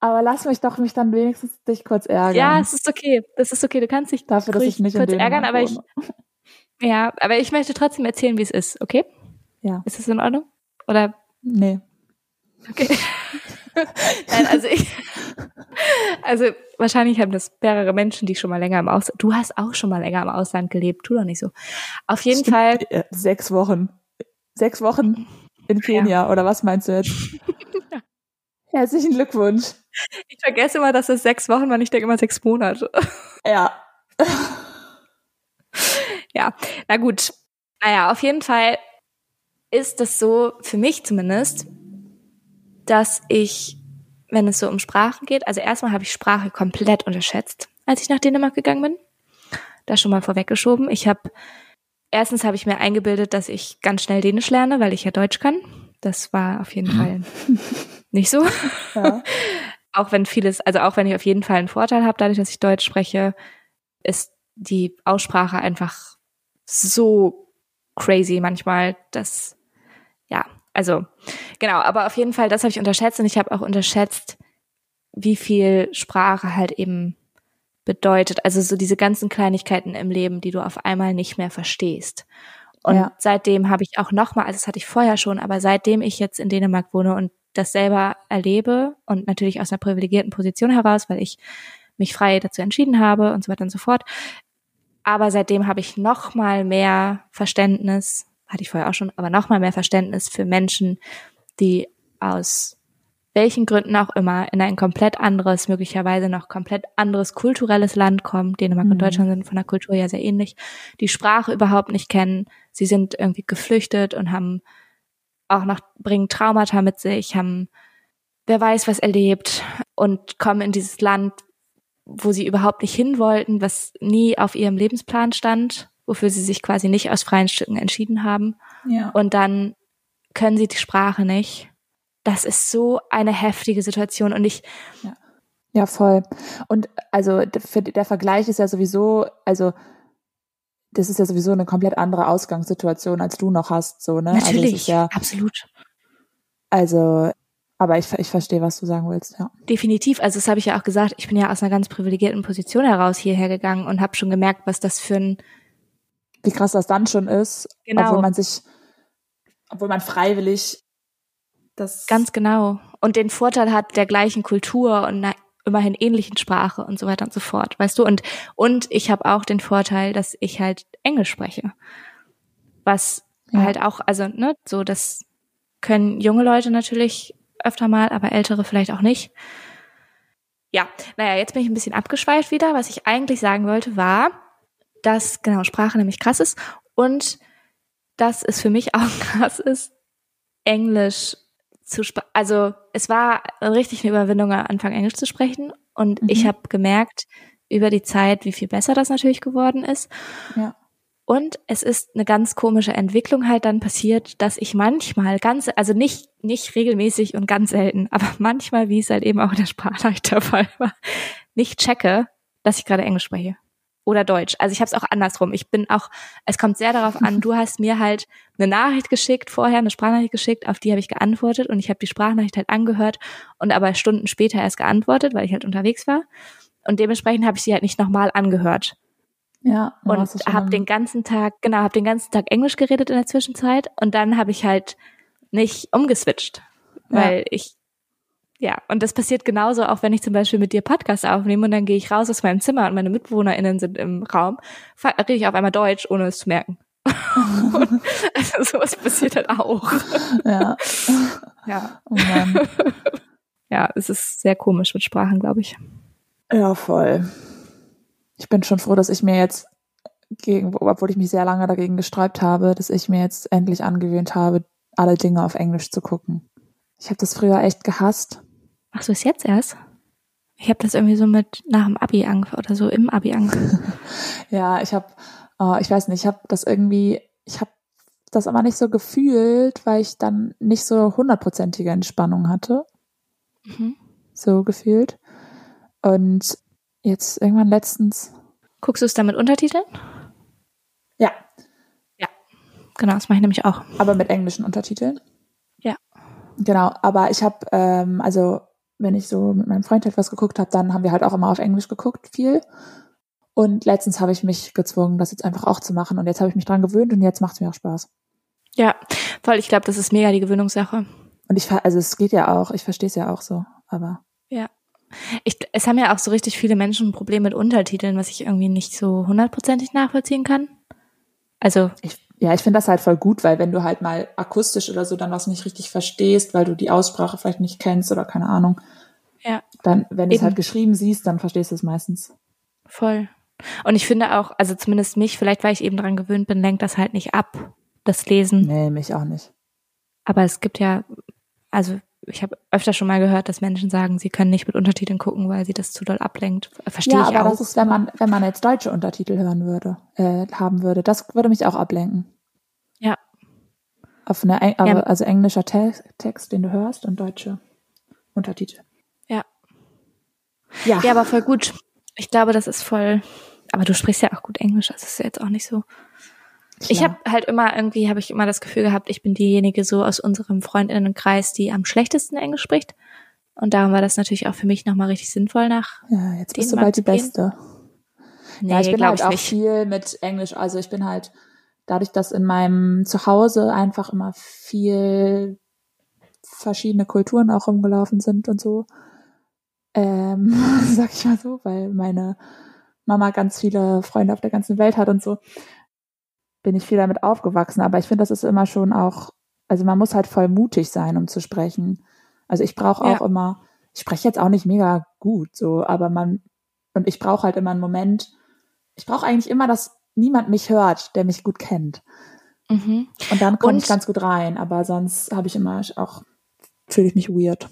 Aber lass mich doch mich dann wenigstens dich kurz ärgern. Ja, es ist okay. Das ist okay. Du kannst dich Dafür, dass ich nicht kurz ärgern, aber ich, ja, aber ich möchte trotzdem erzählen, wie es ist, okay? Ja. Ist das in Ordnung? Oder, Nee. okay. Nein, also ich, also wahrscheinlich haben das mehrere Menschen, die schon mal länger im Ausland, du hast auch schon mal länger im Ausland gelebt, tu doch nicht so. Auf jeden Fall, Äh, Sechs Wochen. Sechs Wochen in Kenia, oder was meinst du jetzt? Herzlichen Glückwunsch. ich vergesse immer, dass es sechs Wochen waren, ich denke immer sechs Monate. Ja. Ja, na gut. Naja, auf jeden Fall ist es so, für mich zumindest, dass ich, wenn es so um Sprachen geht, also erstmal habe ich Sprache komplett unterschätzt, als ich nach Dänemark gegangen bin. Das schon mal vorweggeschoben. Ich habe, erstens habe ich mir eingebildet, dass ich ganz schnell Dänisch lerne, weil ich ja Deutsch kann. Das war auf jeden Fall nicht so. ja. auch wenn vieles, also auch wenn ich auf jeden Fall einen Vorteil habe, dadurch, dass ich Deutsch spreche, ist die Aussprache einfach so crazy manchmal, dass ja, also genau, aber auf jeden Fall, das habe ich unterschätzt und ich habe auch unterschätzt, wie viel Sprache halt eben bedeutet. Also so diese ganzen Kleinigkeiten im Leben, die du auf einmal nicht mehr verstehst. Und Ja. seitdem habe ich auch nochmal, also das hatte ich vorher schon, aber seitdem ich jetzt in Dänemark wohne und das selber erlebe und natürlich aus einer privilegierten Position heraus, weil ich mich frei dazu entschieden habe und so weiter und so fort. Aber seitdem habe ich noch mal mehr Verständnis, hatte ich vorher auch schon, aber noch mal mehr Verständnis für Menschen, die aus welchen Gründen auch immer in ein komplett anderes, möglicherweise noch komplett anderes kulturelles Land kommen. Dänemark Mhm. und Deutschland sind von der Kultur ja sehr ähnlich. Die Sprache überhaupt nicht kennen. Sie sind irgendwie geflüchtet und haben auch noch, bringen Traumata mit sich, haben wer weiß was erlebt und kommen in dieses Land, wo sie überhaupt nicht hin wollten, was nie auf ihrem Lebensplan stand, wofür sie sich quasi nicht aus freien Stücken entschieden haben. Ja. Und dann können sie die Sprache nicht. Das ist so eine heftige Situation. Und ich, Ja, voll. Und also der Vergleich ist ja sowieso, also das ist ja sowieso eine komplett andere Ausgangssituation, als du noch hast, so, ne? Also, natürlich, ist ja, absolut. also, aber ich, ich verstehe, was du sagen willst, ja. Definitiv. Also das habe ich ja auch gesagt. Ich bin ja aus einer ganz privilegierten Position heraus hierher gegangen und habe schon gemerkt, was das für ein Wie krass das dann schon ist, Genau. obwohl man sich, obwohl man freiwillig das Ganz genau. Und den Vorteil hat der gleichen Kultur und einer immerhin ähnlichen Sprache und so weiter und so fort, weißt du? Und, und ich habe auch den Vorteil, dass ich halt Englisch spreche. Was Ja. halt auch, also, ne, so, das können junge Leute natürlich öfter mal, aber ältere vielleicht auch nicht. Ja, naja, jetzt bin ich ein bisschen abgeschweift wieder. Was ich eigentlich sagen wollte, war, dass, genau, Sprache nämlich krass ist und dass es für mich auch krass ist, Englisch zu. Also es war richtig eine Überwindung, am Anfang Englisch zu sprechen. Und Mhm. ich habe gemerkt über die Zeit, wie viel besser das natürlich geworden ist. Ja. Und es ist eine ganz komische Entwicklung halt dann passiert, dass ich manchmal ganz, also nicht, nicht regelmäßig und ganz selten, aber manchmal, wie es halt eben auch in der Sprachnachricht der Fall war, nicht checke, dass ich gerade Englisch spreche. Oder Deutsch. Also ich habe es auch andersrum. Ich bin auch, es kommt sehr darauf an, du hast mir halt eine Nachricht geschickt, vorher eine Sprachnachricht geschickt, auf die habe ich geantwortet und ich habe die Sprachnachricht halt angehört und aber Stunden später erst geantwortet, weil ich halt unterwegs war. Und dementsprechend habe ich sie halt nicht nochmal angehört Ja. und ist schon habe den ganzen Tag, genau, habe den ganzen Tag Englisch geredet in der Zwischenzeit und dann habe ich halt nicht umgeswitcht, Ja. weil ich ja, und das passiert genauso, auch wenn ich zum Beispiel mit dir Podcast aufnehme und dann gehe ich raus aus meinem Zimmer und meine MitbewohnerInnen sind im Raum, rede ich auf einmal Deutsch, ohne es zu merken. und, also sowas passiert halt auch. Ja. Ja. Oh. Ja, es ist sehr komisch mit Sprachen, glaube ich. Ja, voll. Ich bin schon froh, dass ich mir jetzt gegen, obwohl ich mich sehr lange dagegen gesträubt habe, dass ich mir jetzt endlich angewöhnt habe, alle Dinge auf Englisch zu gucken. Ich habe das früher echt gehasst. Machst du es jetzt erst? Ich habe das irgendwie so mit nach dem Abi angefangen oder so im Abi angefangen. Ja, ich habe, äh, ich weiß nicht, ich habe das irgendwie, ich habe das aber nicht so gefühlt, weil ich dann nicht so hundertprozentige Entspannung hatte, mhm. so gefühlt. Und jetzt irgendwann letztens, Guckst du es dann mit Untertiteln? ja, Genau, das mache ich nämlich auch. aber mit englischen Untertiteln. Genau, aber ich habe, ähm, also wenn ich so mit meinem Freund etwas geguckt habe, dann haben wir halt auch immer auf Englisch geguckt, viel. Und letztens habe ich mich gezwungen, das jetzt einfach auch zu machen. Und jetzt habe ich mich dran gewöhnt und jetzt macht es mir auch Spaß. Ja, voll. Ich glaube, das ist mega die Gewöhnungssache. Und ich, also es geht ja auch, ich verstehe es ja auch so, aber Ja. Ich, es haben ja auch so richtig viele Menschen ein Problem mit Untertiteln, was ich irgendwie nicht so hundertprozentig nachvollziehen kann. Also, ich, ja, ich finde das halt voll gut, weil wenn du halt mal akustisch oder so dann was nicht richtig verstehst, weil du die Aussprache vielleicht nicht kennst oder keine Ahnung, ja, dann, wenn du es halt geschrieben siehst, dann verstehst du es meistens. voll. Und ich finde auch, also zumindest mich, vielleicht weil ich eben dran gewöhnt bin, lenkt das halt nicht ab, das Lesen. Nee, mich auch nicht. Aber es gibt ja, also ich habe öfter schon mal gehört, dass Menschen sagen, sie können nicht mit Untertiteln gucken, weil sie das zu doll ablenkt. Verstehe ja, ich aber auch. das ist, wenn man, wenn man jetzt deutsche Untertitel hören würde, äh, haben würde, das würde mich auch ablenken. Auf eine, Eng- Ja. aber, also englischer Te Text, den du hörst und deutsche Untertitel. Ja. Ja. Ja, aber voll gut. Ich glaube, das ist voll. Aber du sprichst ja auch gut Englisch, das ist ja jetzt auch nicht so. Ich Klar. habe halt immer irgendwie habe ich immer das Gefühl gehabt, ich bin diejenige so aus unserem Freundinnenkreis, die am schlechtesten Englisch spricht. Und darum war das natürlich auch für mich nochmal richtig sinnvoll nach. Ja, jetzt bist du bald die? Beste. Nee, ja, ich bin halt auch nicht. viel mit Englisch. Also ich bin halt, dadurch, dass in meinem Zuhause einfach immer viel verschiedene Kulturen auch rumgelaufen sind und so, ähm, sag ich mal so, weil meine Mama ganz viele Freunde auf der ganzen Welt hat und so, bin ich viel damit aufgewachsen. Aber ich finde, das ist immer schon auch, also man muss halt voll mutig sein, um zu sprechen. Also ich brauche auch Ja. immer, ich spreche jetzt auch nicht mega gut, so, aber man, und ich brauche halt immer einen Moment, ich brauche eigentlich immer, dass niemand mich hört, der mich gut kennt. Mhm. Und dann komme ich ganz gut rein, aber sonst habe ich immer auch, fühle ich mich weird.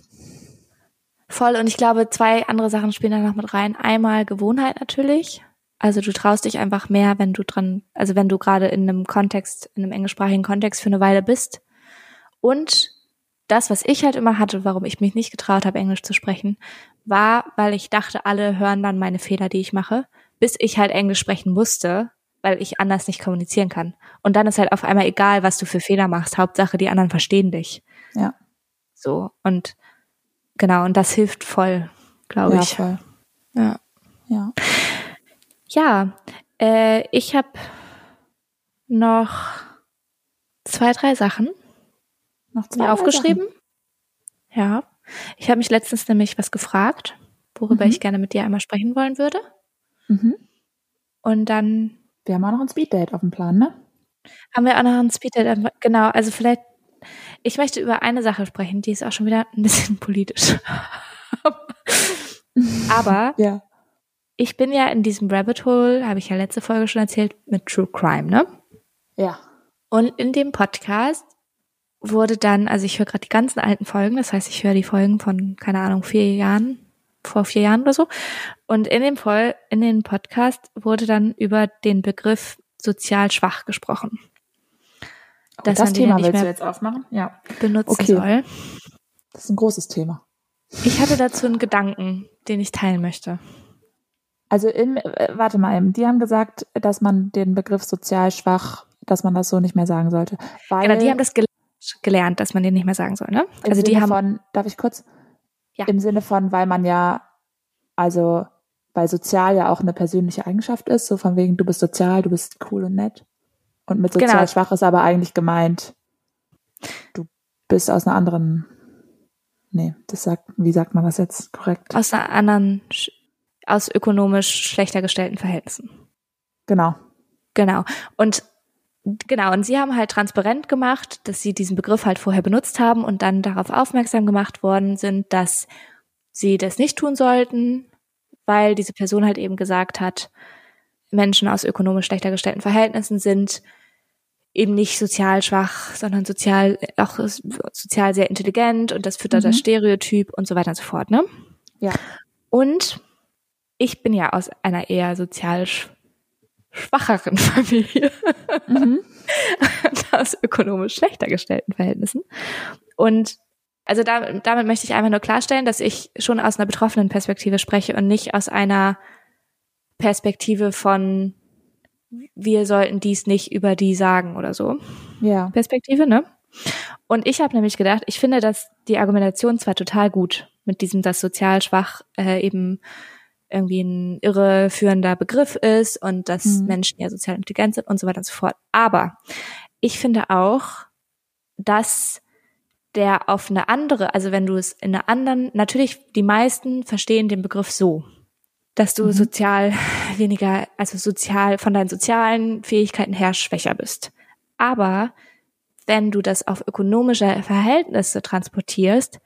Voll. Und ich glaube, zwei andere Sachen spielen da noch mit rein. Einmal Gewohnheit natürlich. Also du traust dich einfach mehr, wenn du dran, also wenn du gerade in einem Kontext, in einem englischsprachigen Kontext für eine Weile bist. Und das, was ich halt immer hatte, warum ich mich nicht getraut habe, Englisch zu sprechen, war, weil ich dachte, alle hören dann meine Fehler, die ich mache, bis ich halt Englisch sprechen musste, weil ich anders nicht kommunizieren kann. Und dann ist halt auf einmal egal, was du für Fehler machst. Hauptsache, die anderen verstehen dich. Ja, So. Und genau, und das hilft voll, glaube ja, ich. voll. Ja. Ja. Ja, äh, ich habe noch zwei, drei Sachen Noch zwei mir aufgeschrieben. Ja. Ich habe mich letztens nämlich was gefragt, worüber Mhm. ich gerne mit dir einmal sprechen wollen würde. Sachen. Mhm. Und dann Wir haben auch noch ein Speeddate auf dem Plan, ne? haben wir auch noch ein Speeddate. Genau, also vielleicht, ich möchte über eine Sache sprechen, die ist auch schon wieder ein bisschen politisch. Aber Ja. ich bin ja in diesem Rabbit Hole, habe ich ja letzte Folge schon erzählt, mit True Crime, ne? Ja. Und in dem Podcast wurde dann, also ich höre gerade die ganzen alten Folgen, das heißt, ich höre die Folgen von, keine Ahnung, vier Jahren, vor vier Jahren oder so. Und in dem, Vol in dem Podcast wurde dann über den Begriff sozial schwach gesprochen, Oh, das ja Thema nicht willst du jetzt aufmachen? Ja. benutzen Okay. soll. Das ist ein großes Thema. Ich hatte dazu einen Gedanken, den ich teilen möchte. Also im, äh, warte mal, eben, die haben gesagt, dass man den Begriff sozial schwach, dass man das so nicht mehr sagen sollte. Weil Genau, die haben das gel gelernt, dass man den nicht mehr sagen soll, ne? Also die Sinne haben, von, darf ich kurz? Ja. Im Sinne von, weil man ja, also weil sozial ja auch eine persönliche Eigenschaft ist, so von wegen, du bist sozial, du bist cool und nett. Und mit sozial Genau. schwach ist aber eigentlich gemeint, du bist aus einer anderen, nee, das sagt, wie sagt man das jetzt korrekt? aus einer anderen, aus ökonomisch schlechter gestellten Verhältnissen. Genau. Genau. Und genau, und sie haben halt transparent gemacht, dass sie diesen Begriff halt vorher benutzt haben und dann darauf aufmerksam gemacht worden sind, dass sie das nicht tun sollten, weil diese Person halt eben gesagt hat, Menschen aus ökonomisch schlechter gestellten Verhältnissen sind eben nicht sozial schwach, sondern sozial auch sozial sehr intelligent und das füttert das Mhm. Stereotyp und so weiter und so fort, ne? Ja. Und ich bin ja aus einer eher sozial schwacheren Familie Mhm. aus ökonomisch schlechter gestellten Verhältnissen. Und also da, damit möchte ich einfach nur klarstellen, dass ich schon aus einer betroffenen Perspektive spreche und nicht aus einer Perspektive von wir sollten dies nicht über die sagen oder so. Ja. Perspektive, ne? Und ich habe nämlich gedacht, ich finde, dass die Argumentation zwar total gut mit diesem, dass sozial schwach äh, eben irgendwie ein irreführender Begriff ist und dass Mhm. Menschen ja sozial intelligent sind und so weiter und so fort. Aber ich finde auch, dass der auf eine andere, also wenn du es in einer anderen, natürlich die meisten verstehen den Begriff so, dass du Mhm. sozial weniger, also sozial von deinen sozialen Fähigkeiten her schwächer bist. Aber wenn du das auf ökonomische Verhältnisse transportierst,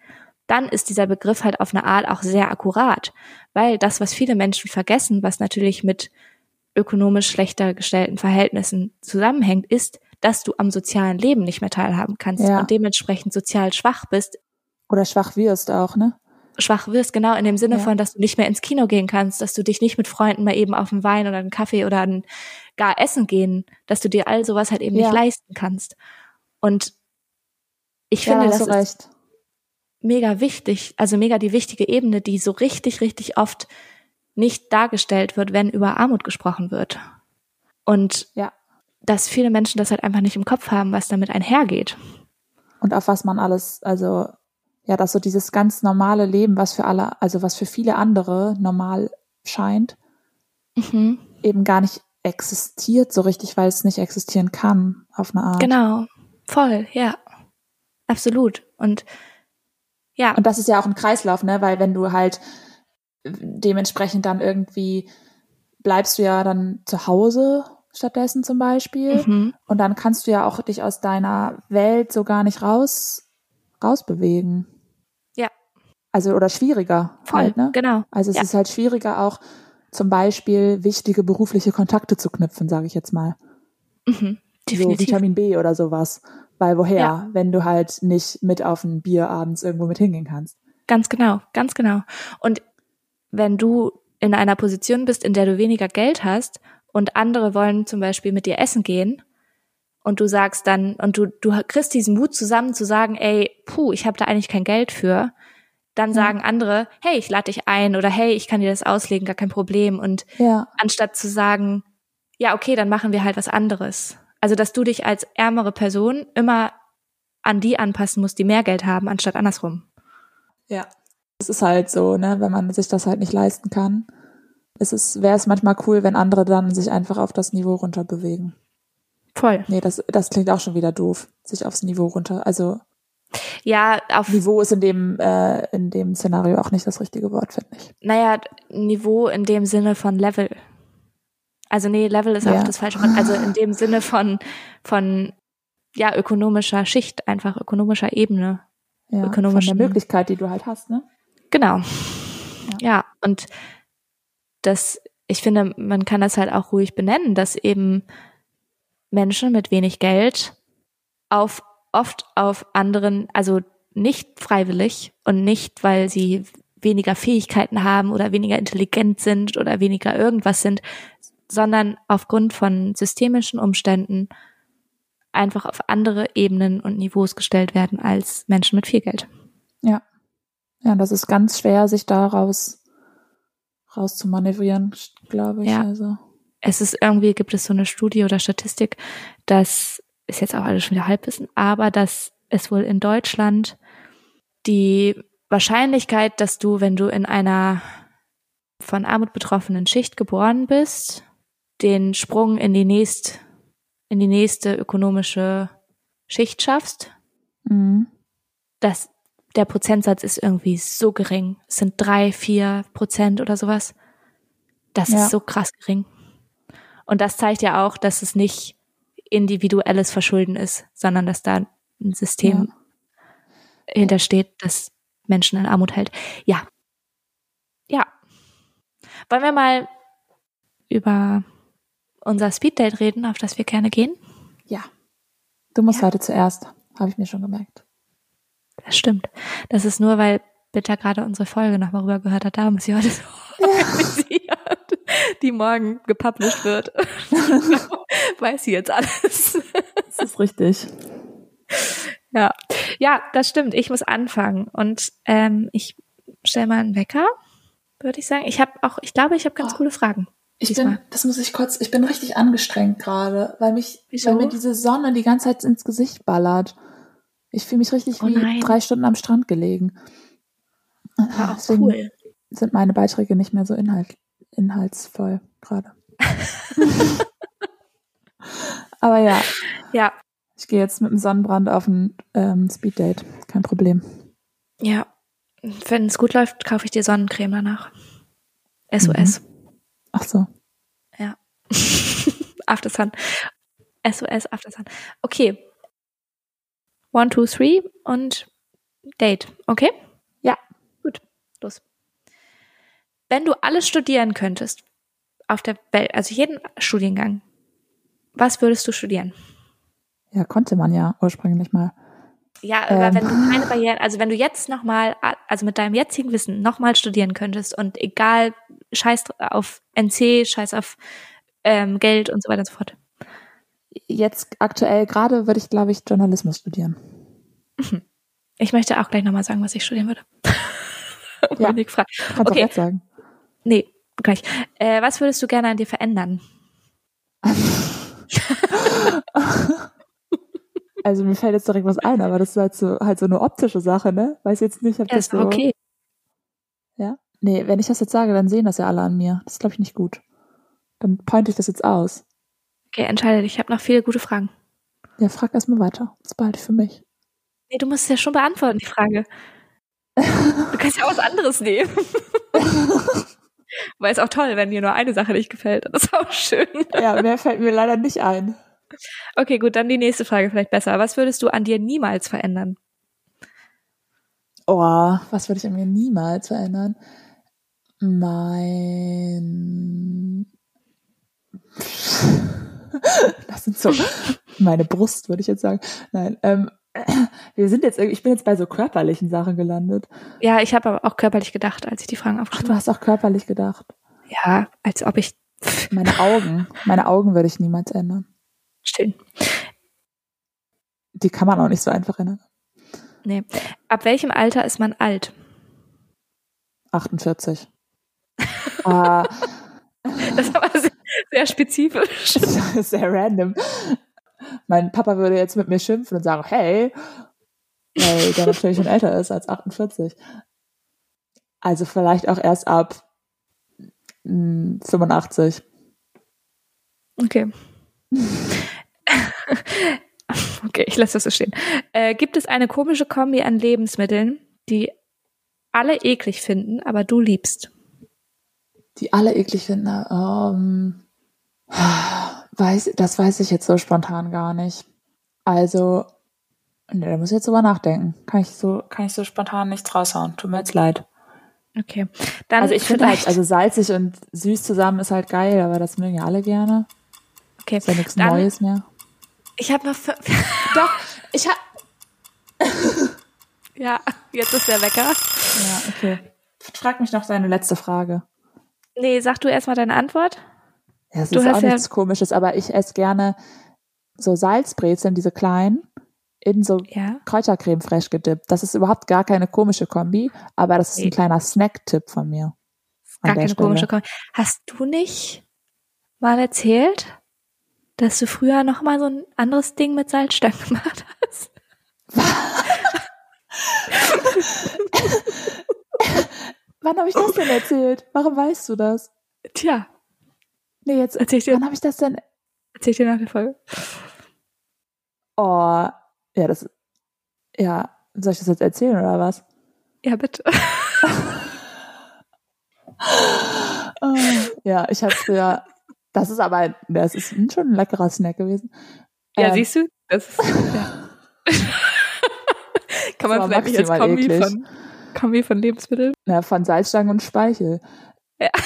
dann ist dieser Begriff halt auf eine Art auch sehr akkurat, weil das, was viele Menschen vergessen, was natürlich mit ökonomisch schlechter gestellten Verhältnissen zusammenhängt, ist, dass du am sozialen Leben nicht mehr teilhaben kannst Ja. und dementsprechend sozial schwach bist, Oder schwach wirst auch, ne? schwach wirst, genau in dem Sinne Ja. von, dass du nicht mehr ins Kino gehen kannst, dass du dich nicht mit Freunden mal eben auf einen Wein oder einen Kaffee oder ein gar essen gehen, dass du dir all sowas halt eben Ja. nicht leisten kannst. Und ich finde, das ist recht. Mega wichtig, also mega die wichtige Ebene, die so richtig, richtig oft nicht dargestellt wird, wenn über Armut gesprochen wird. Und Ja. dass viele Menschen das halt einfach nicht im Kopf haben, was damit einhergeht. Und auf was man alles, also ja, dass so dieses ganz normale Leben, was für alle, also was für viele andere normal scheint, Mhm. eben gar nicht existiert so richtig, weil es nicht existieren kann, auf eine Art. Genau, voll, ja, absolut. Und ja, Und das ist ja auch ein Kreislauf, ne? Weil wenn du halt dementsprechend dann irgendwie bleibst du ja dann zu Hause stattdessen zum Beispiel. mhm. Und dann kannst du ja auch dich aus deiner Welt so gar nicht raus, rausbewegen. Ja. Also, oder schwieriger voll, halt, ne? genau. Also es Ja. ist halt schwieriger auch zum Beispiel wichtige berufliche Kontakte zu knüpfen, sage ich jetzt mal. Mhm. So Definitiv. Vitamin B oder sowas. Weil woher, Ja. wenn du halt nicht mit auf ein Bier abends irgendwo mit hingehen kannst. Ganz genau, ganz genau. Und wenn du in einer Position bist, in der du weniger Geld hast und andere wollen zum Beispiel mit dir essen gehen und du sagst dann, und du, du kriegst diesen Mut zusammen zu sagen, ey, puh, ich habe da eigentlich kein Geld für, dann sagen andere, hey, ich lade dich ein oder hey, ich kann dir das auslegen, gar kein Problem. Und Ja, anstatt zu sagen, ja, okay, dann machen wir halt was anderes. Also, dass du dich als ärmere Person immer an die anpassen musst, die mehr Geld haben, anstatt andersrum. ja. Es ist halt so, ne, wenn man sich das halt nicht leisten kann. Es ist, wäre es manchmal cool, wenn andere dann sich einfach auf das Niveau runter bewegen. Voll. Nee, das, das klingt auch schon wieder doof, sich aufs Niveau runter. Also Ja, auf, Niveau ist in dem, äh, in dem Szenario auch nicht das richtige Wort, finde ich. naja, Niveau in dem Sinne von Level. Also nee, Level ist Ja. auch das falsche Wort. Also in dem Sinne von, von, ja, ökonomischer Schicht, einfach ökonomischer Ebene. Ja, von der Möglichkeit, die du halt hast, ne? Genau. Ja. und das, ich finde, man kann das halt auch ruhig benennen, dass eben Menschen mit wenig Geld auf oft auf anderen, also nicht freiwillig und nicht, weil sie weniger Fähigkeiten haben oder weniger intelligent sind oder weniger irgendwas sind, sondern aufgrund von systemischen Umständen einfach auf andere Ebenen und Niveaus gestellt werden als Menschen mit viel Geld. Ja, das ist ganz schwer, sich daraus rauszumanövrieren, glaube ich. Ja. Also. es ist irgendwie, gibt es so eine Studie oder Statistik, das ist jetzt auch alles schon wieder Halbwissen, aber dass es wohl in Deutschland die Wahrscheinlichkeit, dass du, wenn du in einer von Armut betroffenen Schicht geboren bist, den Sprung in die nächst, in die nächste ökonomische Schicht schaffst, Mhm. dass der Prozentsatz ist irgendwie so gering. Es sind drei, vier Prozent oder sowas. Das Ja. ist so krass gering. Und das zeigt ja auch, dass es nicht individuelles Verschulden ist, sondern dass da ein System hintersteht, das Menschen in Armut hält. Ja. Ja. Wollen wir mal über unser Speeddate reden, auf das wir gerne gehen? Ja. Du musst Ja. heute zuerst, habe ich mir schon gemerkt. Das stimmt. Das ist nur, weil Bitter gerade unsere Folge nochmal rüber gehört hat. Darum ist sie heute so organisiert, die morgen gepublished wird. Weiß sie jetzt alles. Das ist richtig. Ja. ja, das stimmt. Ich muss anfangen. Und ähm, ich stelle mal einen Wecker, würde ich sagen. Ich habe auch, ich glaube, ich habe ganz Oh. coole Fragen. Ich Diesmal. bin, das muss ich kurz, ich bin richtig angestrengt gerade, weil mich, Wieso? weil mir diese Sonne die ganze Zeit ins Gesicht ballert. Ich fühle mich richtig Oh wie nein. drei Stunden am Strand gelegen. War auch Deswegen cool. sind meine Beiträge nicht mehr so inhalt, inhaltsvoll gerade. Aber ja, Ja, ich gehe jetzt mit dem Sonnenbrand auf ein ähm, Speeddate. Kein Problem. ja. Wenn es gut läuft, kaufe ich dir Sonnencreme danach. SOS. Ach so. Ja. After Sun. SOS After Sun. Okay. One, two, three und Date. Okay? Ja. Gut. Los. Wenn du alles studieren könntest auf der Welt, also jeden Studiengang, was würdest du studieren? Ja, konnte man ja ursprünglich mal. Ja, aber Ähm. wenn du keine Barrieren, also wenn du jetzt nochmal, also mit deinem jetzigen Wissen nochmal studieren könntest und egal, scheiß auf NC, scheiß auf ähm, Geld und so weiter und so fort. Jetzt aktuell gerade würde ich, glaube ich, Journalismus studieren. Ich möchte auch gleich nochmal sagen, was ich studieren würde. Ja. Kannst Okay. auch jetzt sagen. Nee, gleich. Äh, was würdest du gerne an dir verändern? Also mir fällt jetzt direkt was ein, aber das ist halt so, halt so eine optische Sache, ne? Weiß jetzt nicht, ob Ja, das so. okay. Nee, wenn ich das jetzt sage, dann sehen das ja alle an mir. Das ist, glaube ich, nicht gut. Dann pointe ich das jetzt aus. Okay, entscheide dich. Ich habe noch viele gute Fragen. Ja, frag erst mal weiter. Das behalte ich für mich. Nee, du musst es ja schon beantworten, die Frage. Du kannst ja auch was anderes nehmen. Weil es auch toll, wenn dir nur eine Sache nicht gefällt. Das ist auch schön. Ja, mehr fällt mir leider nicht ein. Okay, gut, dann die nächste Frage vielleicht besser. Was würdest du an dir niemals verändern? Oh, was würde ich an mir niemals verändern? Mein. Das sind so meine Brust, würde ich jetzt sagen. Nein, ähm, wir sind jetzt, ich bin jetzt bei so körperlichen Sachen gelandet. Ja, ich habe aber auch körperlich gedacht, als ich die Fragen Ach, aufgeschrieben du habe. hast auch körperlich gedacht. Ja, als ob ich Meine Augen, meine Augen würde ich niemals ändern. still. Die kann man auch nicht so einfach ändern. Nee. Ab welchem Alter ist man alt? 48. ah, Das war sehr, sehr spezifisch. sehr random. Mein Papa würde jetzt mit mir schimpfen und sagen, hey, weil der natürlich schon älter ist als 48. Also vielleicht auch erst ab mm, 85. Okay. Okay, ich lasse das so stehen. Äh, gibt es eine komische Kombi an Lebensmitteln, die alle eklig finden, aber du liebst? Die alle eklig finden. Ähm, weiß, das weiß ich jetzt so spontan gar nicht. Also, ne, da muss ich jetzt drüber nachdenken. Kann ich so, kann ich so spontan nichts raushauen. Tut mir jetzt leid. Okay. Dann Also ich finde halt, also salzig und süß zusammen ist halt geil, aber das mögen ja alle gerne. okay. Ist ja nichts Dann- Neues mehr. Ich habe noch. Doch, ich hab. ja, jetzt ist der Wecker. Ja, okay. Frag mich noch deine letzte Frage. Nee, sag du erstmal deine Antwort. Ja, es Du ist hast auch ja- nichts komisches, aber ich esse gerne so Salzbrezeln, diese kleinen, in so Ja. Kräutercreme fresh gedippt. Das ist überhaupt gar keine komische Kombi, aber das ist ein kleiner Snack-Tipp von mir. Gar keine Stelle. komische Kombi. Hast du nicht mal erzählt, dass du früher noch mal so ein anderes Ding mit Salzstangen gemacht hast? Wann habe ich das denn erzählt? Warum weißt du das? Tja, Nee, jetzt, erzähl ich dir, wann habe ich das denn? erzähl ich dir nach der Folge. Oh, ja, das, ja, soll ich das jetzt erzählen oder was? Ja, bitte. Oh, ja, ich habe früher, das ist aber, das ist schon ein leckerer Snack gewesen. Ja, Ähm, siehst du? Das ist, ja. Kann man Das vielleicht nicht als Kombi eklig. von, Kombi von Lebensmitteln? Ja, von Salzstangen und Speichel. Ja.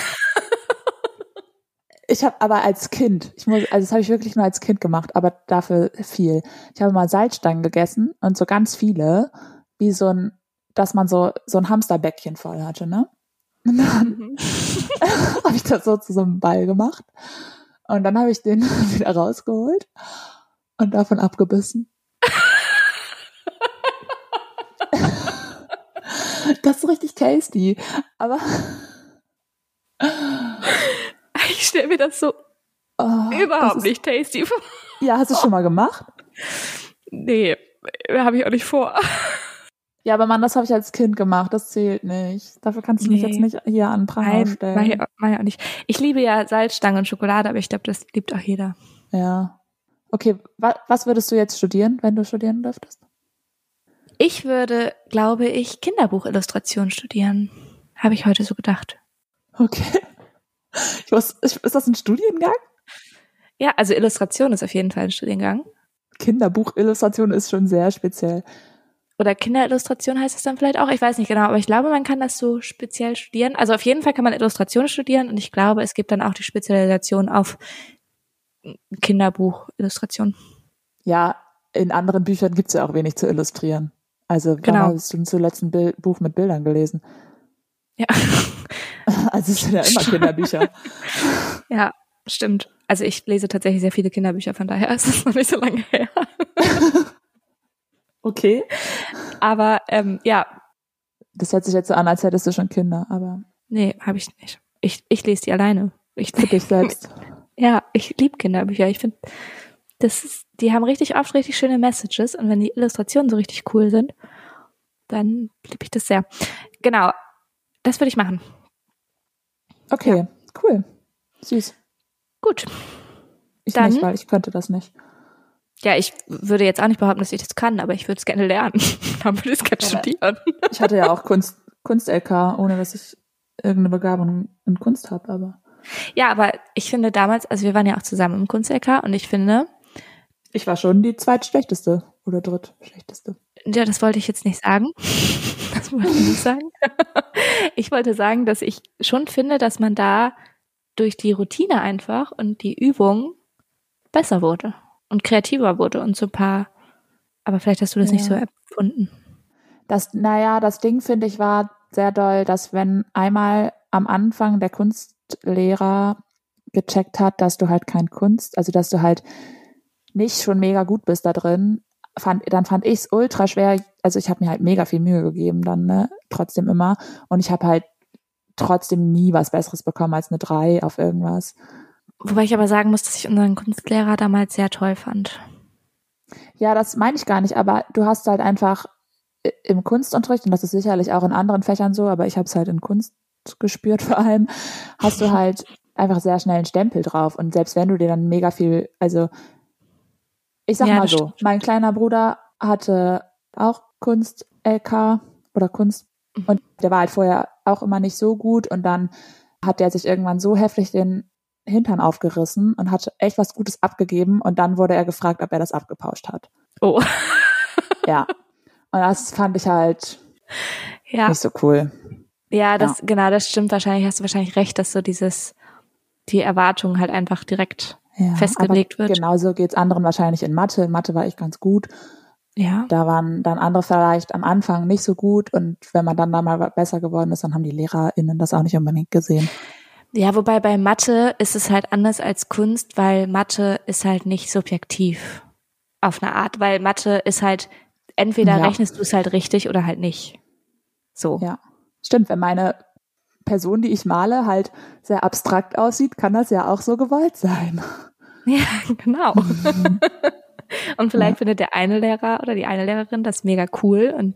Ich habe aber als Kind, ich muss, also das habe ich wirklich nur als Kind gemacht, aber dafür viel. Ich habe mal Salzstangen gegessen und so ganz viele, wie so ein, dass man so so ein Hamsterbäckchen voll hatte, ne? Und dann Mhm. habe ich das so zu so einem Ball gemacht und dann habe ich den wieder rausgeholt und davon abgebissen. Das ist richtig tasty, aber Ich stelle mir das so oh, das überhaupt ist- nicht tasty vor. Ja, hast du schon mal gemacht? Nee, habe ich auch nicht vor. Ja, aber Mann, das habe ich als Kind gemacht. Das zählt nicht. Dafür kannst du mich Nee. jetzt nicht hier an Pranger Nein, mach stellen. ich, mach ich auch nicht. Ich liebe ja Salzstangen und Schokolade, aber ich glaube, das liebt auch jeder. Ja. Okay, wa was würdest du jetzt studieren, wenn du studieren dürftest? Ich würde, glaube ich, Kinderbuchillustration studieren. Habe ich heute so gedacht. Okay. Weiß, ist das ein Studiengang? Ja, also Illustration ist auf jeden Fall ein Studiengang. Kinderbuchillustration ist schon sehr speziell. Oder Kinderillustration heißt es dann vielleicht auch. Ich weiß nicht genau, aber ich glaube, man kann das so speziell studieren. Also auf jeden Fall kann man Illustration studieren und ich glaube, es gibt dann auch die Spezialisation auf Kinderbuchillustration. Ja, in anderen Büchern gibt's ja auch wenig zu illustrieren. Also Genau. hast du zuletzt ein Bild, Buch mit Bildern gelesen? Ja. Also es sind ja immer Kinderbücher. Ja, stimmt. Also ich lese tatsächlich sehr viele Kinderbücher, von daher ist es noch nicht so lange her. Okay. Aber ähm, ja, Das hört sich jetzt so an, als hättest du schon Kinder, aber nee, habe ich nicht. Ich, ich lese die alleine. Ich, für dich selbst. Ja, ich liebe Kinderbücher. Ich finde, das ist, die haben richtig oft richtig schöne Messages und wenn die Illustrationen so richtig cool sind, dann liebe ich das sehr. Genau, das würde ich machen. Okay, cool. Süß. Gut. Ich Dann- nicht, weil ich könnte das nicht. Ja, ich würde jetzt auch nicht behaupten, dass ich das kann, aber ich würde es gerne lernen. Dann würde ich es gerne Ja. studieren. Ich hatte ja auch Kunst, Kunst-LK, ohne dass ich irgendeine Begabung in Kunst habe, aber Ja, aber ich finde damals, also wir waren ja auch zusammen im Kunst-LK und ich finde, ich war schon die zweitschlechteste oder drittschlechteste. Ja, das wollte ich jetzt nicht sagen. Das wollte ich nicht sagen. Ich wollte sagen, dass ich schon finde, dass man da durch die Routine einfach und die Übung besser wurde und kreativer wurde und so ein paar, aber vielleicht hast du das nicht so Ja. empfunden. Das, naja, das Ding finde ich war sehr doll, dass wenn einmal am Anfang der Kunstlehrer gecheckt hat, dass du halt kein Kunst, also dass du halt nicht schon mega gut bist da drin, fand, dann fand ich es ultra schwer. Also ich habe mir halt mega viel Mühe gegeben dann, ne, trotzdem immer. Und ich habe halt trotzdem nie was Besseres bekommen als eine drei auf irgendwas. Wobei ich aber sagen muss, dass ich unseren Kunstlehrer damals sehr toll fand. Ja, das meine ich gar nicht, aber du hast halt einfach i- im Kunstunterricht, und das ist sicherlich auch in anderen Fächern so, aber ich habe es halt in Kunst gespürt vor allem, hast du halt einfach sehr schnell einen Stempel drauf. Und selbst wenn du dir dann mega viel, also ich sag Ja, mal so, stimmt. mein kleiner Bruder hatte auch Kunst-LK oder Kunst und der war halt vorher auch immer nicht so gut und dann hat der sich irgendwann so heftig den Hintern aufgerissen und hat echt was Gutes abgegeben und dann wurde er gefragt, ob er das abgepauscht hat. Oh. Ja. Und das fand ich halt Ja, nicht so cool. ja, das, genau, das stimmt wahrscheinlich. Hast du wahrscheinlich recht, dass so dieses, die Erwartung halt einfach direkt, Ja, festgelegt wird. Genauso geht's anderen wahrscheinlich in Mathe. In Mathe war ich ganz gut. ja. Da waren dann andere vielleicht am Anfang nicht so gut. Und wenn man dann da mal besser geworden ist, dann haben die LehrerInnen das auch nicht unbedingt gesehen. Ja, wobei bei Mathe ist es halt anders als Kunst, weil Mathe ist halt nicht subjektiv auf eine Art, weil Mathe ist halt, entweder Ja. rechnest du es halt richtig oder halt nicht. So. Ja. Stimmt, wenn meine Person, die ich male, halt sehr abstrakt aussieht, kann das ja auch so gewollt sein. Ja, genau. Mhm. und vielleicht Ja. findet der eine Lehrer oder die eine Lehrerin das mega cool und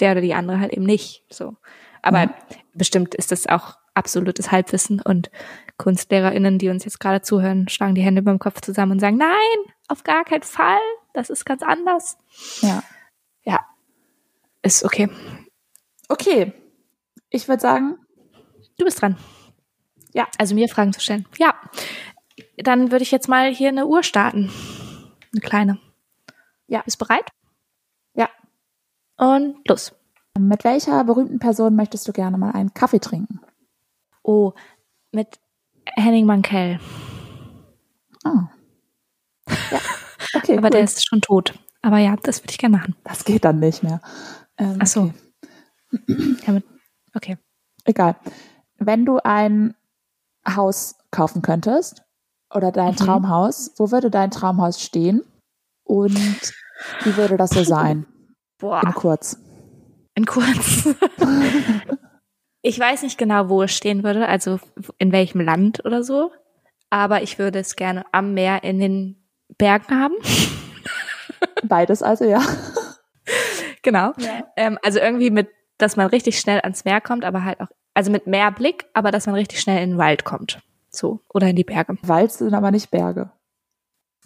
der oder die andere halt eben nicht. So. Aber Mhm. bestimmt ist das auch absolutes Halbwissen und KunstlehrerInnen, die uns jetzt gerade zuhören, schlagen die Hände beim Kopf zusammen und sagen, nein, auf gar keinen Fall. Das ist ganz anders. Ja. Ja. Ist okay. Okay. Ich würde sagen, Du bist dran. Ja. Also mir Fragen zu stellen. Ja. Dann würde ich jetzt mal hier eine Uhr starten. Eine kleine. Ja. Bist bereit? Ja. Und los. mit welcher berühmten Person möchtest du gerne mal einen Kaffee trinken? Oh, mit Henning Mankell. Ah. Ja. Okay, Aber cool. der ist schon tot. Aber ja, das würde ich gerne machen. das geht dann nicht mehr. Ähm, Ach so. okay. Okay. Egal. Wenn du ein Haus kaufen könntest oder dein Mhm. Traumhaus, wo würde dein Traumhaus stehen und wie würde das so sein? Boah. In kurz. In kurz. ich weiß nicht genau, wo es stehen würde, also in welchem Land oder so. Aber ich würde es gerne am Meer in den Bergen haben. Beides also, ja. genau. Ja. Ähm, also irgendwie mit, dass man richtig schnell ans Meer kommt, aber halt auch, also mit mehr Blick, aber dass man richtig schnell in den Wald kommt. So. Oder in die Berge. Wald sind aber nicht Berge.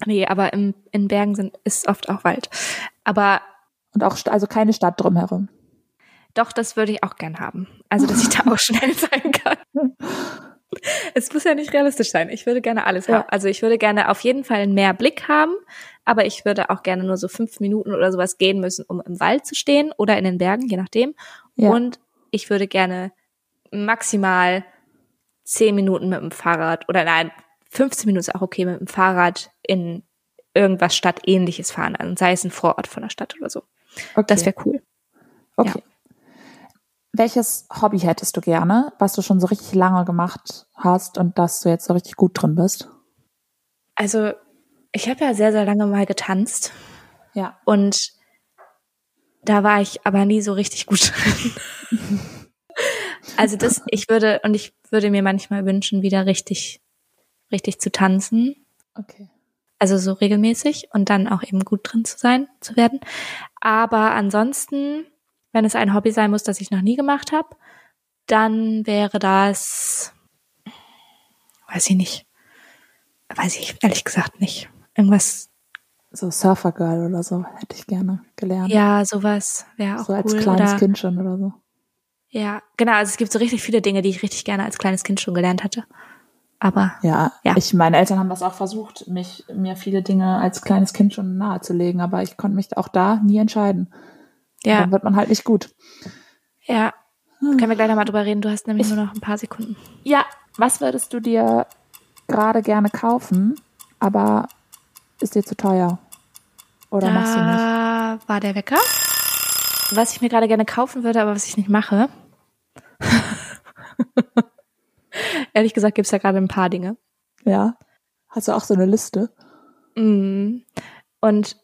Nee, aber im, in Bergen sind, ist oft auch Wald. Aber Und auch, also keine Stadt drumherum. doch, das würde ich auch gern haben. Also, dass ich da auch schnell sein kann. Es muss ja nicht realistisch sein. Ich würde gerne alles Ja. haben. Also ich würde gerne auf jeden Fall mehr Blick haben, aber ich würde auch gerne nur so fünf Minuten oder sowas gehen müssen, um im Wald zu stehen oder in den Bergen, je nachdem. Ja. Und ich würde gerne maximal zehn Minuten mit dem Fahrrad oder nein, 15 Minuten ist auch okay mit dem Fahrrad in irgendwas Stadtähnliches fahren, also sei es ein Vorort von der Stadt oder so. Okay. Das wäre cool. Okay. Welches Hobby hättest du gerne, was du schon so richtig lange gemacht hast und dass du jetzt so richtig gut drin bist? Also ich habe ja sehr, sehr lange mal getanzt Ja. und da war ich aber nie so richtig gut drin. also das, ich würde, und ich würde mir manchmal wünschen, wieder richtig, richtig zu tanzen. Okay. Also so regelmäßig und dann auch eben gut drin zu sein, zu werden. Aber ansonsten, wenn es ein Hobby sein muss, das ich noch nie gemacht habe, dann wäre das, weiß ich nicht, weiß ich ehrlich gesagt nicht. Irgendwas, So Surfer Girl oder so hätte ich gerne gelernt. ja, sowas wäre auch so als cool. kleines oder, Kind schon oder so. Ja, genau. Also es gibt so richtig viele Dinge, die ich richtig gerne als kleines Kind schon gelernt hatte. Aber Ja, Ja. ich, meine Eltern haben das auch versucht, mich, mir viele Dinge als kleines Kind schon nahezulegen, aber ich konnte mich auch da nie entscheiden. ja, Dann wird man halt nicht gut. ja. Können wir gleich nochmal drüber reden. Du hast nämlich Ich- nur noch ein paar Sekunden. Ja, was würdest du dir gerade gerne kaufen, aber ist dir zu teuer? Oder machst du nicht? Da war der Wecker. Was ich mir gerade gerne kaufen würde, aber was ich nicht mache. Ehrlich gesagt gibt's da gerade ein paar Dinge. Ja. Hast du auch so eine Liste? Mm. Und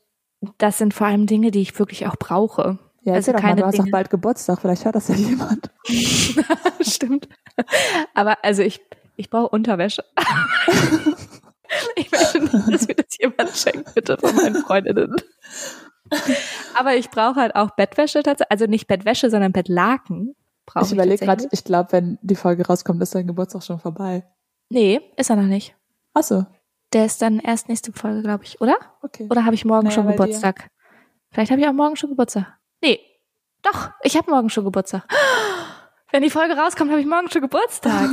das sind vor allem Dinge, die ich wirklich auch brauche. Ja, Also doch mal, keine du hast doch Dinge. bald Geburtstag, vielleicht hört das ja jemand. Stimmt. Aber also ich, ich brauche Unterwäsche. ich möchte nicht, dass mir das jemand schenkt, bitte von meinen Freundinnen. Aber ich brauche halt auch Bettwäsche tatsächlich. Also nicht Bettwäsche, sondern Bettlaken. Brauche Ich überlege gerade, ich glaube, wenn die Folge rauskommt, ist dein Geburtstag schon vorbei. Nee, ist er noch nicht. Ach so, Der ist dann erst nächste Folge, glaube ich, oder? okay. Oder habe ich morgen Naja, schon bei dir. Geburtstag? Vielleicht habe ich auch morgen schon Geburtstag. Nee, doch, ich habe morgen schon Geburtstag. Wenn die Folge rauskommt, habe ich morgen schon Geburtstag.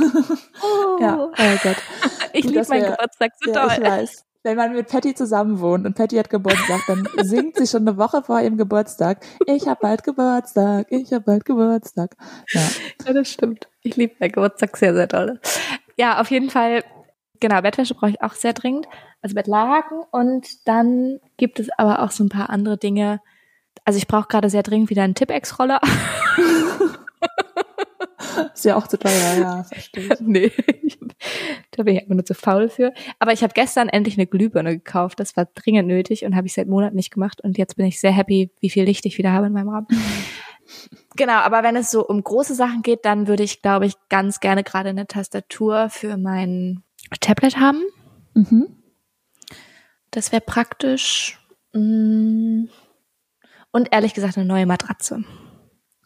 Oh, Ja, oh Gott. ich liebe meinen Geburtstag so Ja, ich doll. weiß. Wenn man mit Patty zusammen wohnt und Patty hat Geburtstag, dann singt sie schon eine Woche vor ihrem Geburtstag. Ich hab bald Geburtstag, ich hab bald Geburtstag. Ja. Ja, das stimmt. Ich liebe meinen Geburtstag sehr, sehr doll. Ja, auf jeden Fall, genau, Bettwäsche brauche ich auch sehr dringend. Also Bettlaken und dann gibt es aber auch so ein paar andere Dinge. Also ich brauche gerade sehr dringend wieder einen Tippex-Roller. Ist ja auch zu teuer, ja, verstehe ich. nee, da bin ich einfach nur zu faul für. Aber ich habe gestern endlich eine Glühbirne gekauft. Das war dringend nötig und habe ich seit Monaten nicht gemacht. Und jetzt bin ich sehr happy, wie viel Licht ich wieder habe in meinem Raum. genau, aber wenn es so um große Sachen geht, dann würde ich, glaube ich, ganz gerne gerade eine Tastatur für mein Tablet haben. Mhm. Das wäre praktisch. Mm. Und ehrlich gesagt eine neue Matratze.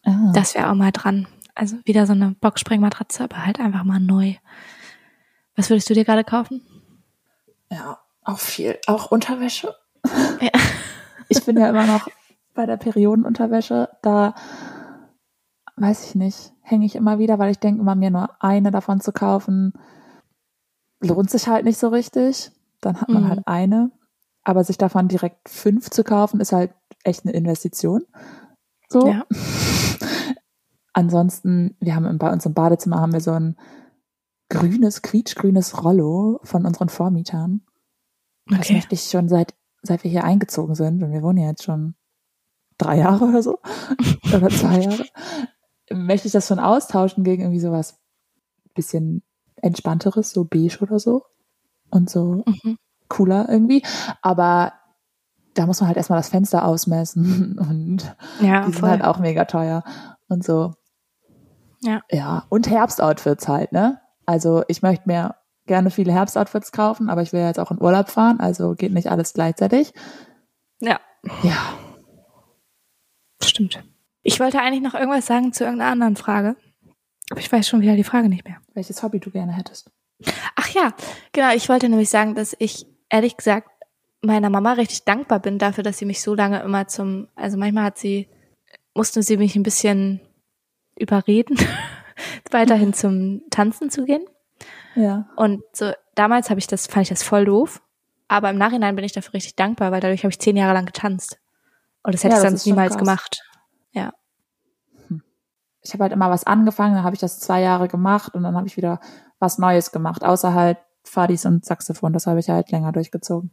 Ah. Das wäre auch mal dran. Also wieder so eine Boxspringmatratze, aber halt einfach mal neu. Was würdest du dir gerade kaufen? Ja, auch viel. Auch Unterwäsche. Ja. Ich bin ja immer noch bei der Periodenunterwäsche. Da weiß ich nicht, hänge ich immer wieder, weil ich denke immer, mir nur eine davon zu kaufen, lohnt sich halt nicht so richtig. Dann hat man Mhm. halt eine. Aber sich davon direkt fünf zu kaufen, ist halt echt eine Investition. So. Ja. Ansonsten, wir haben im, bei uns im Badezimmer haben wir so ein grünes, quietschgrünes Rollo von unseren Vormietern. Das Okay. möchte ich schon seit, seit wir hier eingezogen sind. Und wir wohnen ja jetzt schon drei Jahre oder so. oder zwei Jahre. Möchte ich das schon austauschen gegen irgendwie sowas bisschen entspannteres, so beige oder so. Und so Mhm. cooler irgendwie. Aber da muss man halt erstmal das Fenster ausmessen und Ja, die sind voll. halt auch mega teuer und so. Ja. Ja, und Herbstoutfits halt, ne? Also ich möchte mir gerne viele Herbstoutfits kaufen, aber ich will ja jetzt auch in Urlaub fahren, also geht nicht alles gleichzeitig. ja, Ja, stimmt. Ich wollte eigentlich noch irgendwas sagen zu irgendeiner anderen Frage. Aber ich weiß schon wieder die Frage nicht mehr. Welches Hobby du gerne hättest. Ach ja, genau. Ich wollte nämlich sagen, dass ich ehrlich gesagt meiner Mama richtig dankbar bin dafür, dass sie mich so lange immer zum, also manchmal hat sie, musste sie mich ein bisschen überreden, weiterhin zum Tanzen zu gehen. Ja. Und so damals habe ich das, fand ich das voll doof. Aber im Nachhinein bin ich dafür richtig dankbar, weil dadurch habe ich zehn Jahre lang getanzt. Und das hätte Ja, ich sonst niemals krass. gemacht. Ja. Ich habe halt immer was angefangen, dann habe ich das zwei Jahre gemacht und dann habe ich wieder was Neues gemacht, außer halt Fadis und Saxophon. Das habe ich halt länger durchgezogen.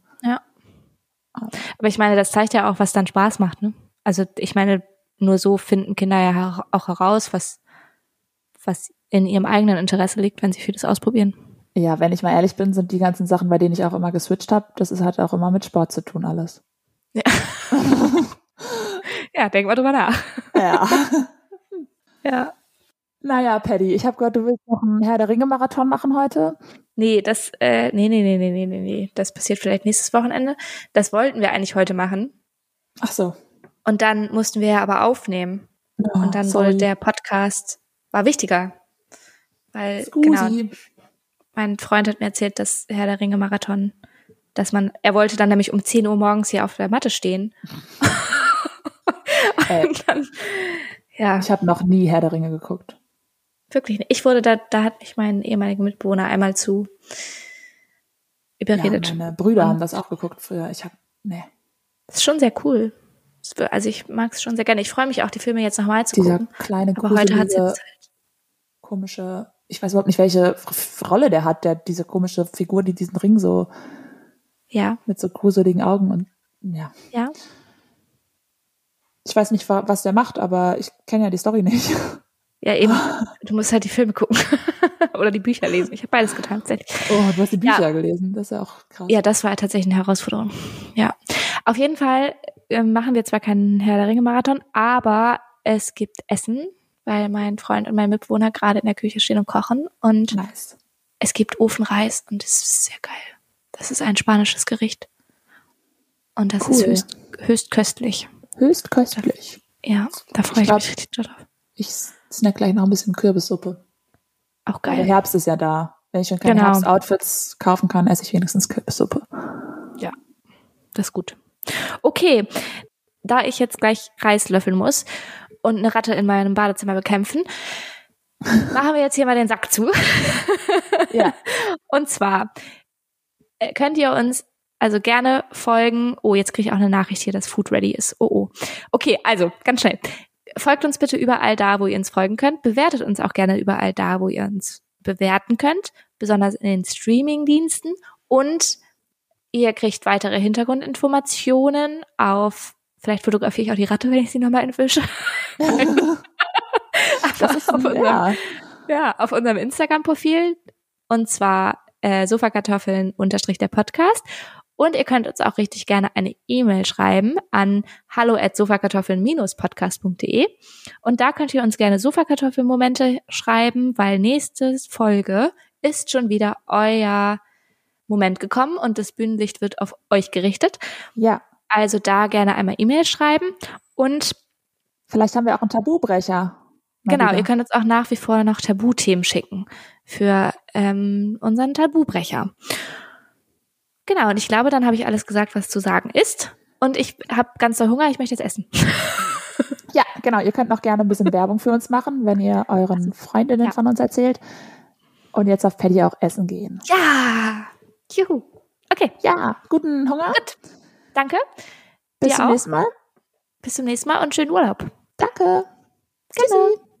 Aber ich meine, das zeigt ja auch, was dann Spaß macht, ne? Also ich meine, nur so finden Kinder ja auch heraus, was, was in ihrem eigenen Interesse liegt, wenn sie vieles ausprobieren. Ja, wenn ich mal ehrlich bin, sind die ganzen Sachen, bei denen ich auch immer geswitcht habe, das ist halt auch immer mit Sport zu tun alles. Ja, ja denk mal drüber nach. Ja. Ja. naja, Paddy, ich habe gehört, du willst noch einen Herr der Ringe-Marathon machen heute. Nee, das, äh, nee, nee, nee, nee, nee, nee, nee. Das passiert vielleicht nächstes Wochenende. Das wollten wir eigentlich heute machen. Ach so. Und dann mussten wir ja aber aufnehmen. Oh, Und dann sorry. wurde der Podcast, war wichtiger. Weil, genau, mein Freund hat mir erzählt, dass Herr der Ringe Marathon, dass man, er wollte dann nämlich um 10 Uhr morgens hier auf der Matte stehen. Und dann, ja, ich habe noch nie Herr der Ringe geguckt. wirklich. nicht. Ich wurde da, da hat mich mein ehemaliger Mitbewohner einmal zu Ja, überredet. meine Brüder Und- haben das auch geguckt früher. Ich habe, nee. Das ist schon sehr cool. Also ich mag es schon sehr gerne. Ich freue mich auch, die Filme jetzt nochmal zu Dieser gucken. kleine, Aber heute hat halt. komische, ich weiß überhaupt nicht, welche Rolle der hat, der diese komische Figur, die diesen Ring so Ja, mit so gruseligen Augen und ja. ja. Ich weiß nicht, wa- was der macht, aber ich kenne ja die Story nicht. Ja, eben. Du musst halt die Filme gucken. Oder die Bücher lesen. Ich habe beides getan, tatsächlich. Oh, du hast die Ja. Bücher gelesen. Das ist ja auch krass. Ja, das war tatsächlich eine Herausforderung. Ja. Auf jeden Fall machen wir zwar keinen Herr der Ringe Marathon, aber es gibt Essen, weil mein Freund und mein Mitbewohner gerade in der Küche stehen und kochen und Nice. es gibt Ofenreis und es ist sehr geil. Das ist ein spanisches Gericht. Und das ist Cool. höchst, höchst köstlich. Höchst köstlich. Ja, da freue ich glaub- mich richtig drauf. Ich snack gleich noch ein bisschen Kürbissuppe. Auch Weil der geil. Herbst ist ja da. Wenn ich schon keine Genau. Herbstoutfits kaufen kann, esse ich wenigstens Kürbissuppe. Ja, das ist gut. Okay, da ich jetzt gleich Reis löffeln muss und eine Ratte in meinem Badezimmer bekämpfen, machen wir jetzt hier mal den Sack zu. Ja. Und zwar äh, könnt ihr uns also gerne folgen. Oh, jetzt kriege ich auch eine Nachricht hier, dass Food ready ist. Oh, oh. Okay, also ganz schnell. Folgt uns bitte überall da, wo ihr uns folgen könnt. Bewertet uns auch gerne überall da, wo ihr uns bewerten könnt, besonders in den Streaming-Diensten. Und ihr kriegt weitere Hintergrundinformationen auf, vielleicht fotografiere ich auch die Ratte, wenn ich sie nochmal entwische. Auf unserem, ja. ja, auf unserem Instagram-Profil. Und zwar äh, Sofakartoffeln unterstrich der Podcast. Und ihr könnt uns auch richtig gerne eine E-Mail schreiben an hallo at sofakartoffeln-podcast.de. Und da könnt ihr uns gerne Sofakartoffelmomente schreiben, weil nächste Folge ist schon wieder euer Moment gekommen und das Bühnenlicht wird auf euch gerichtet. ja. Also da gerne einmal E-Mail schreiben. Und Vielleicht haben wir auch einen Tabubrecher. Genau, wieder. ihr könnt uns auch nach wie vor noch Tabuthemen schicken für ähm, unseren Tabubrecher. Genau, und ich glaube, dann habe ich alles gesagt, was zu sagen ist. Und ich habe ganz doll Hunger, ich möchte jetzt essen. Ja, genau. Ihr könnt noch gerne ein bisschen Werbung für uns machen, wenn ihr euren Freundinnen Ja. von uns erzählt. Und jetzt auf Paddy auch essen gehen. Ja! Juhu! Okay, Ja, guten Hunger. gut. Danke. Bis dir zum auch. nächsten Mal. Bis zum nächsten Mal und schönen Urlaub. Danke. Genau.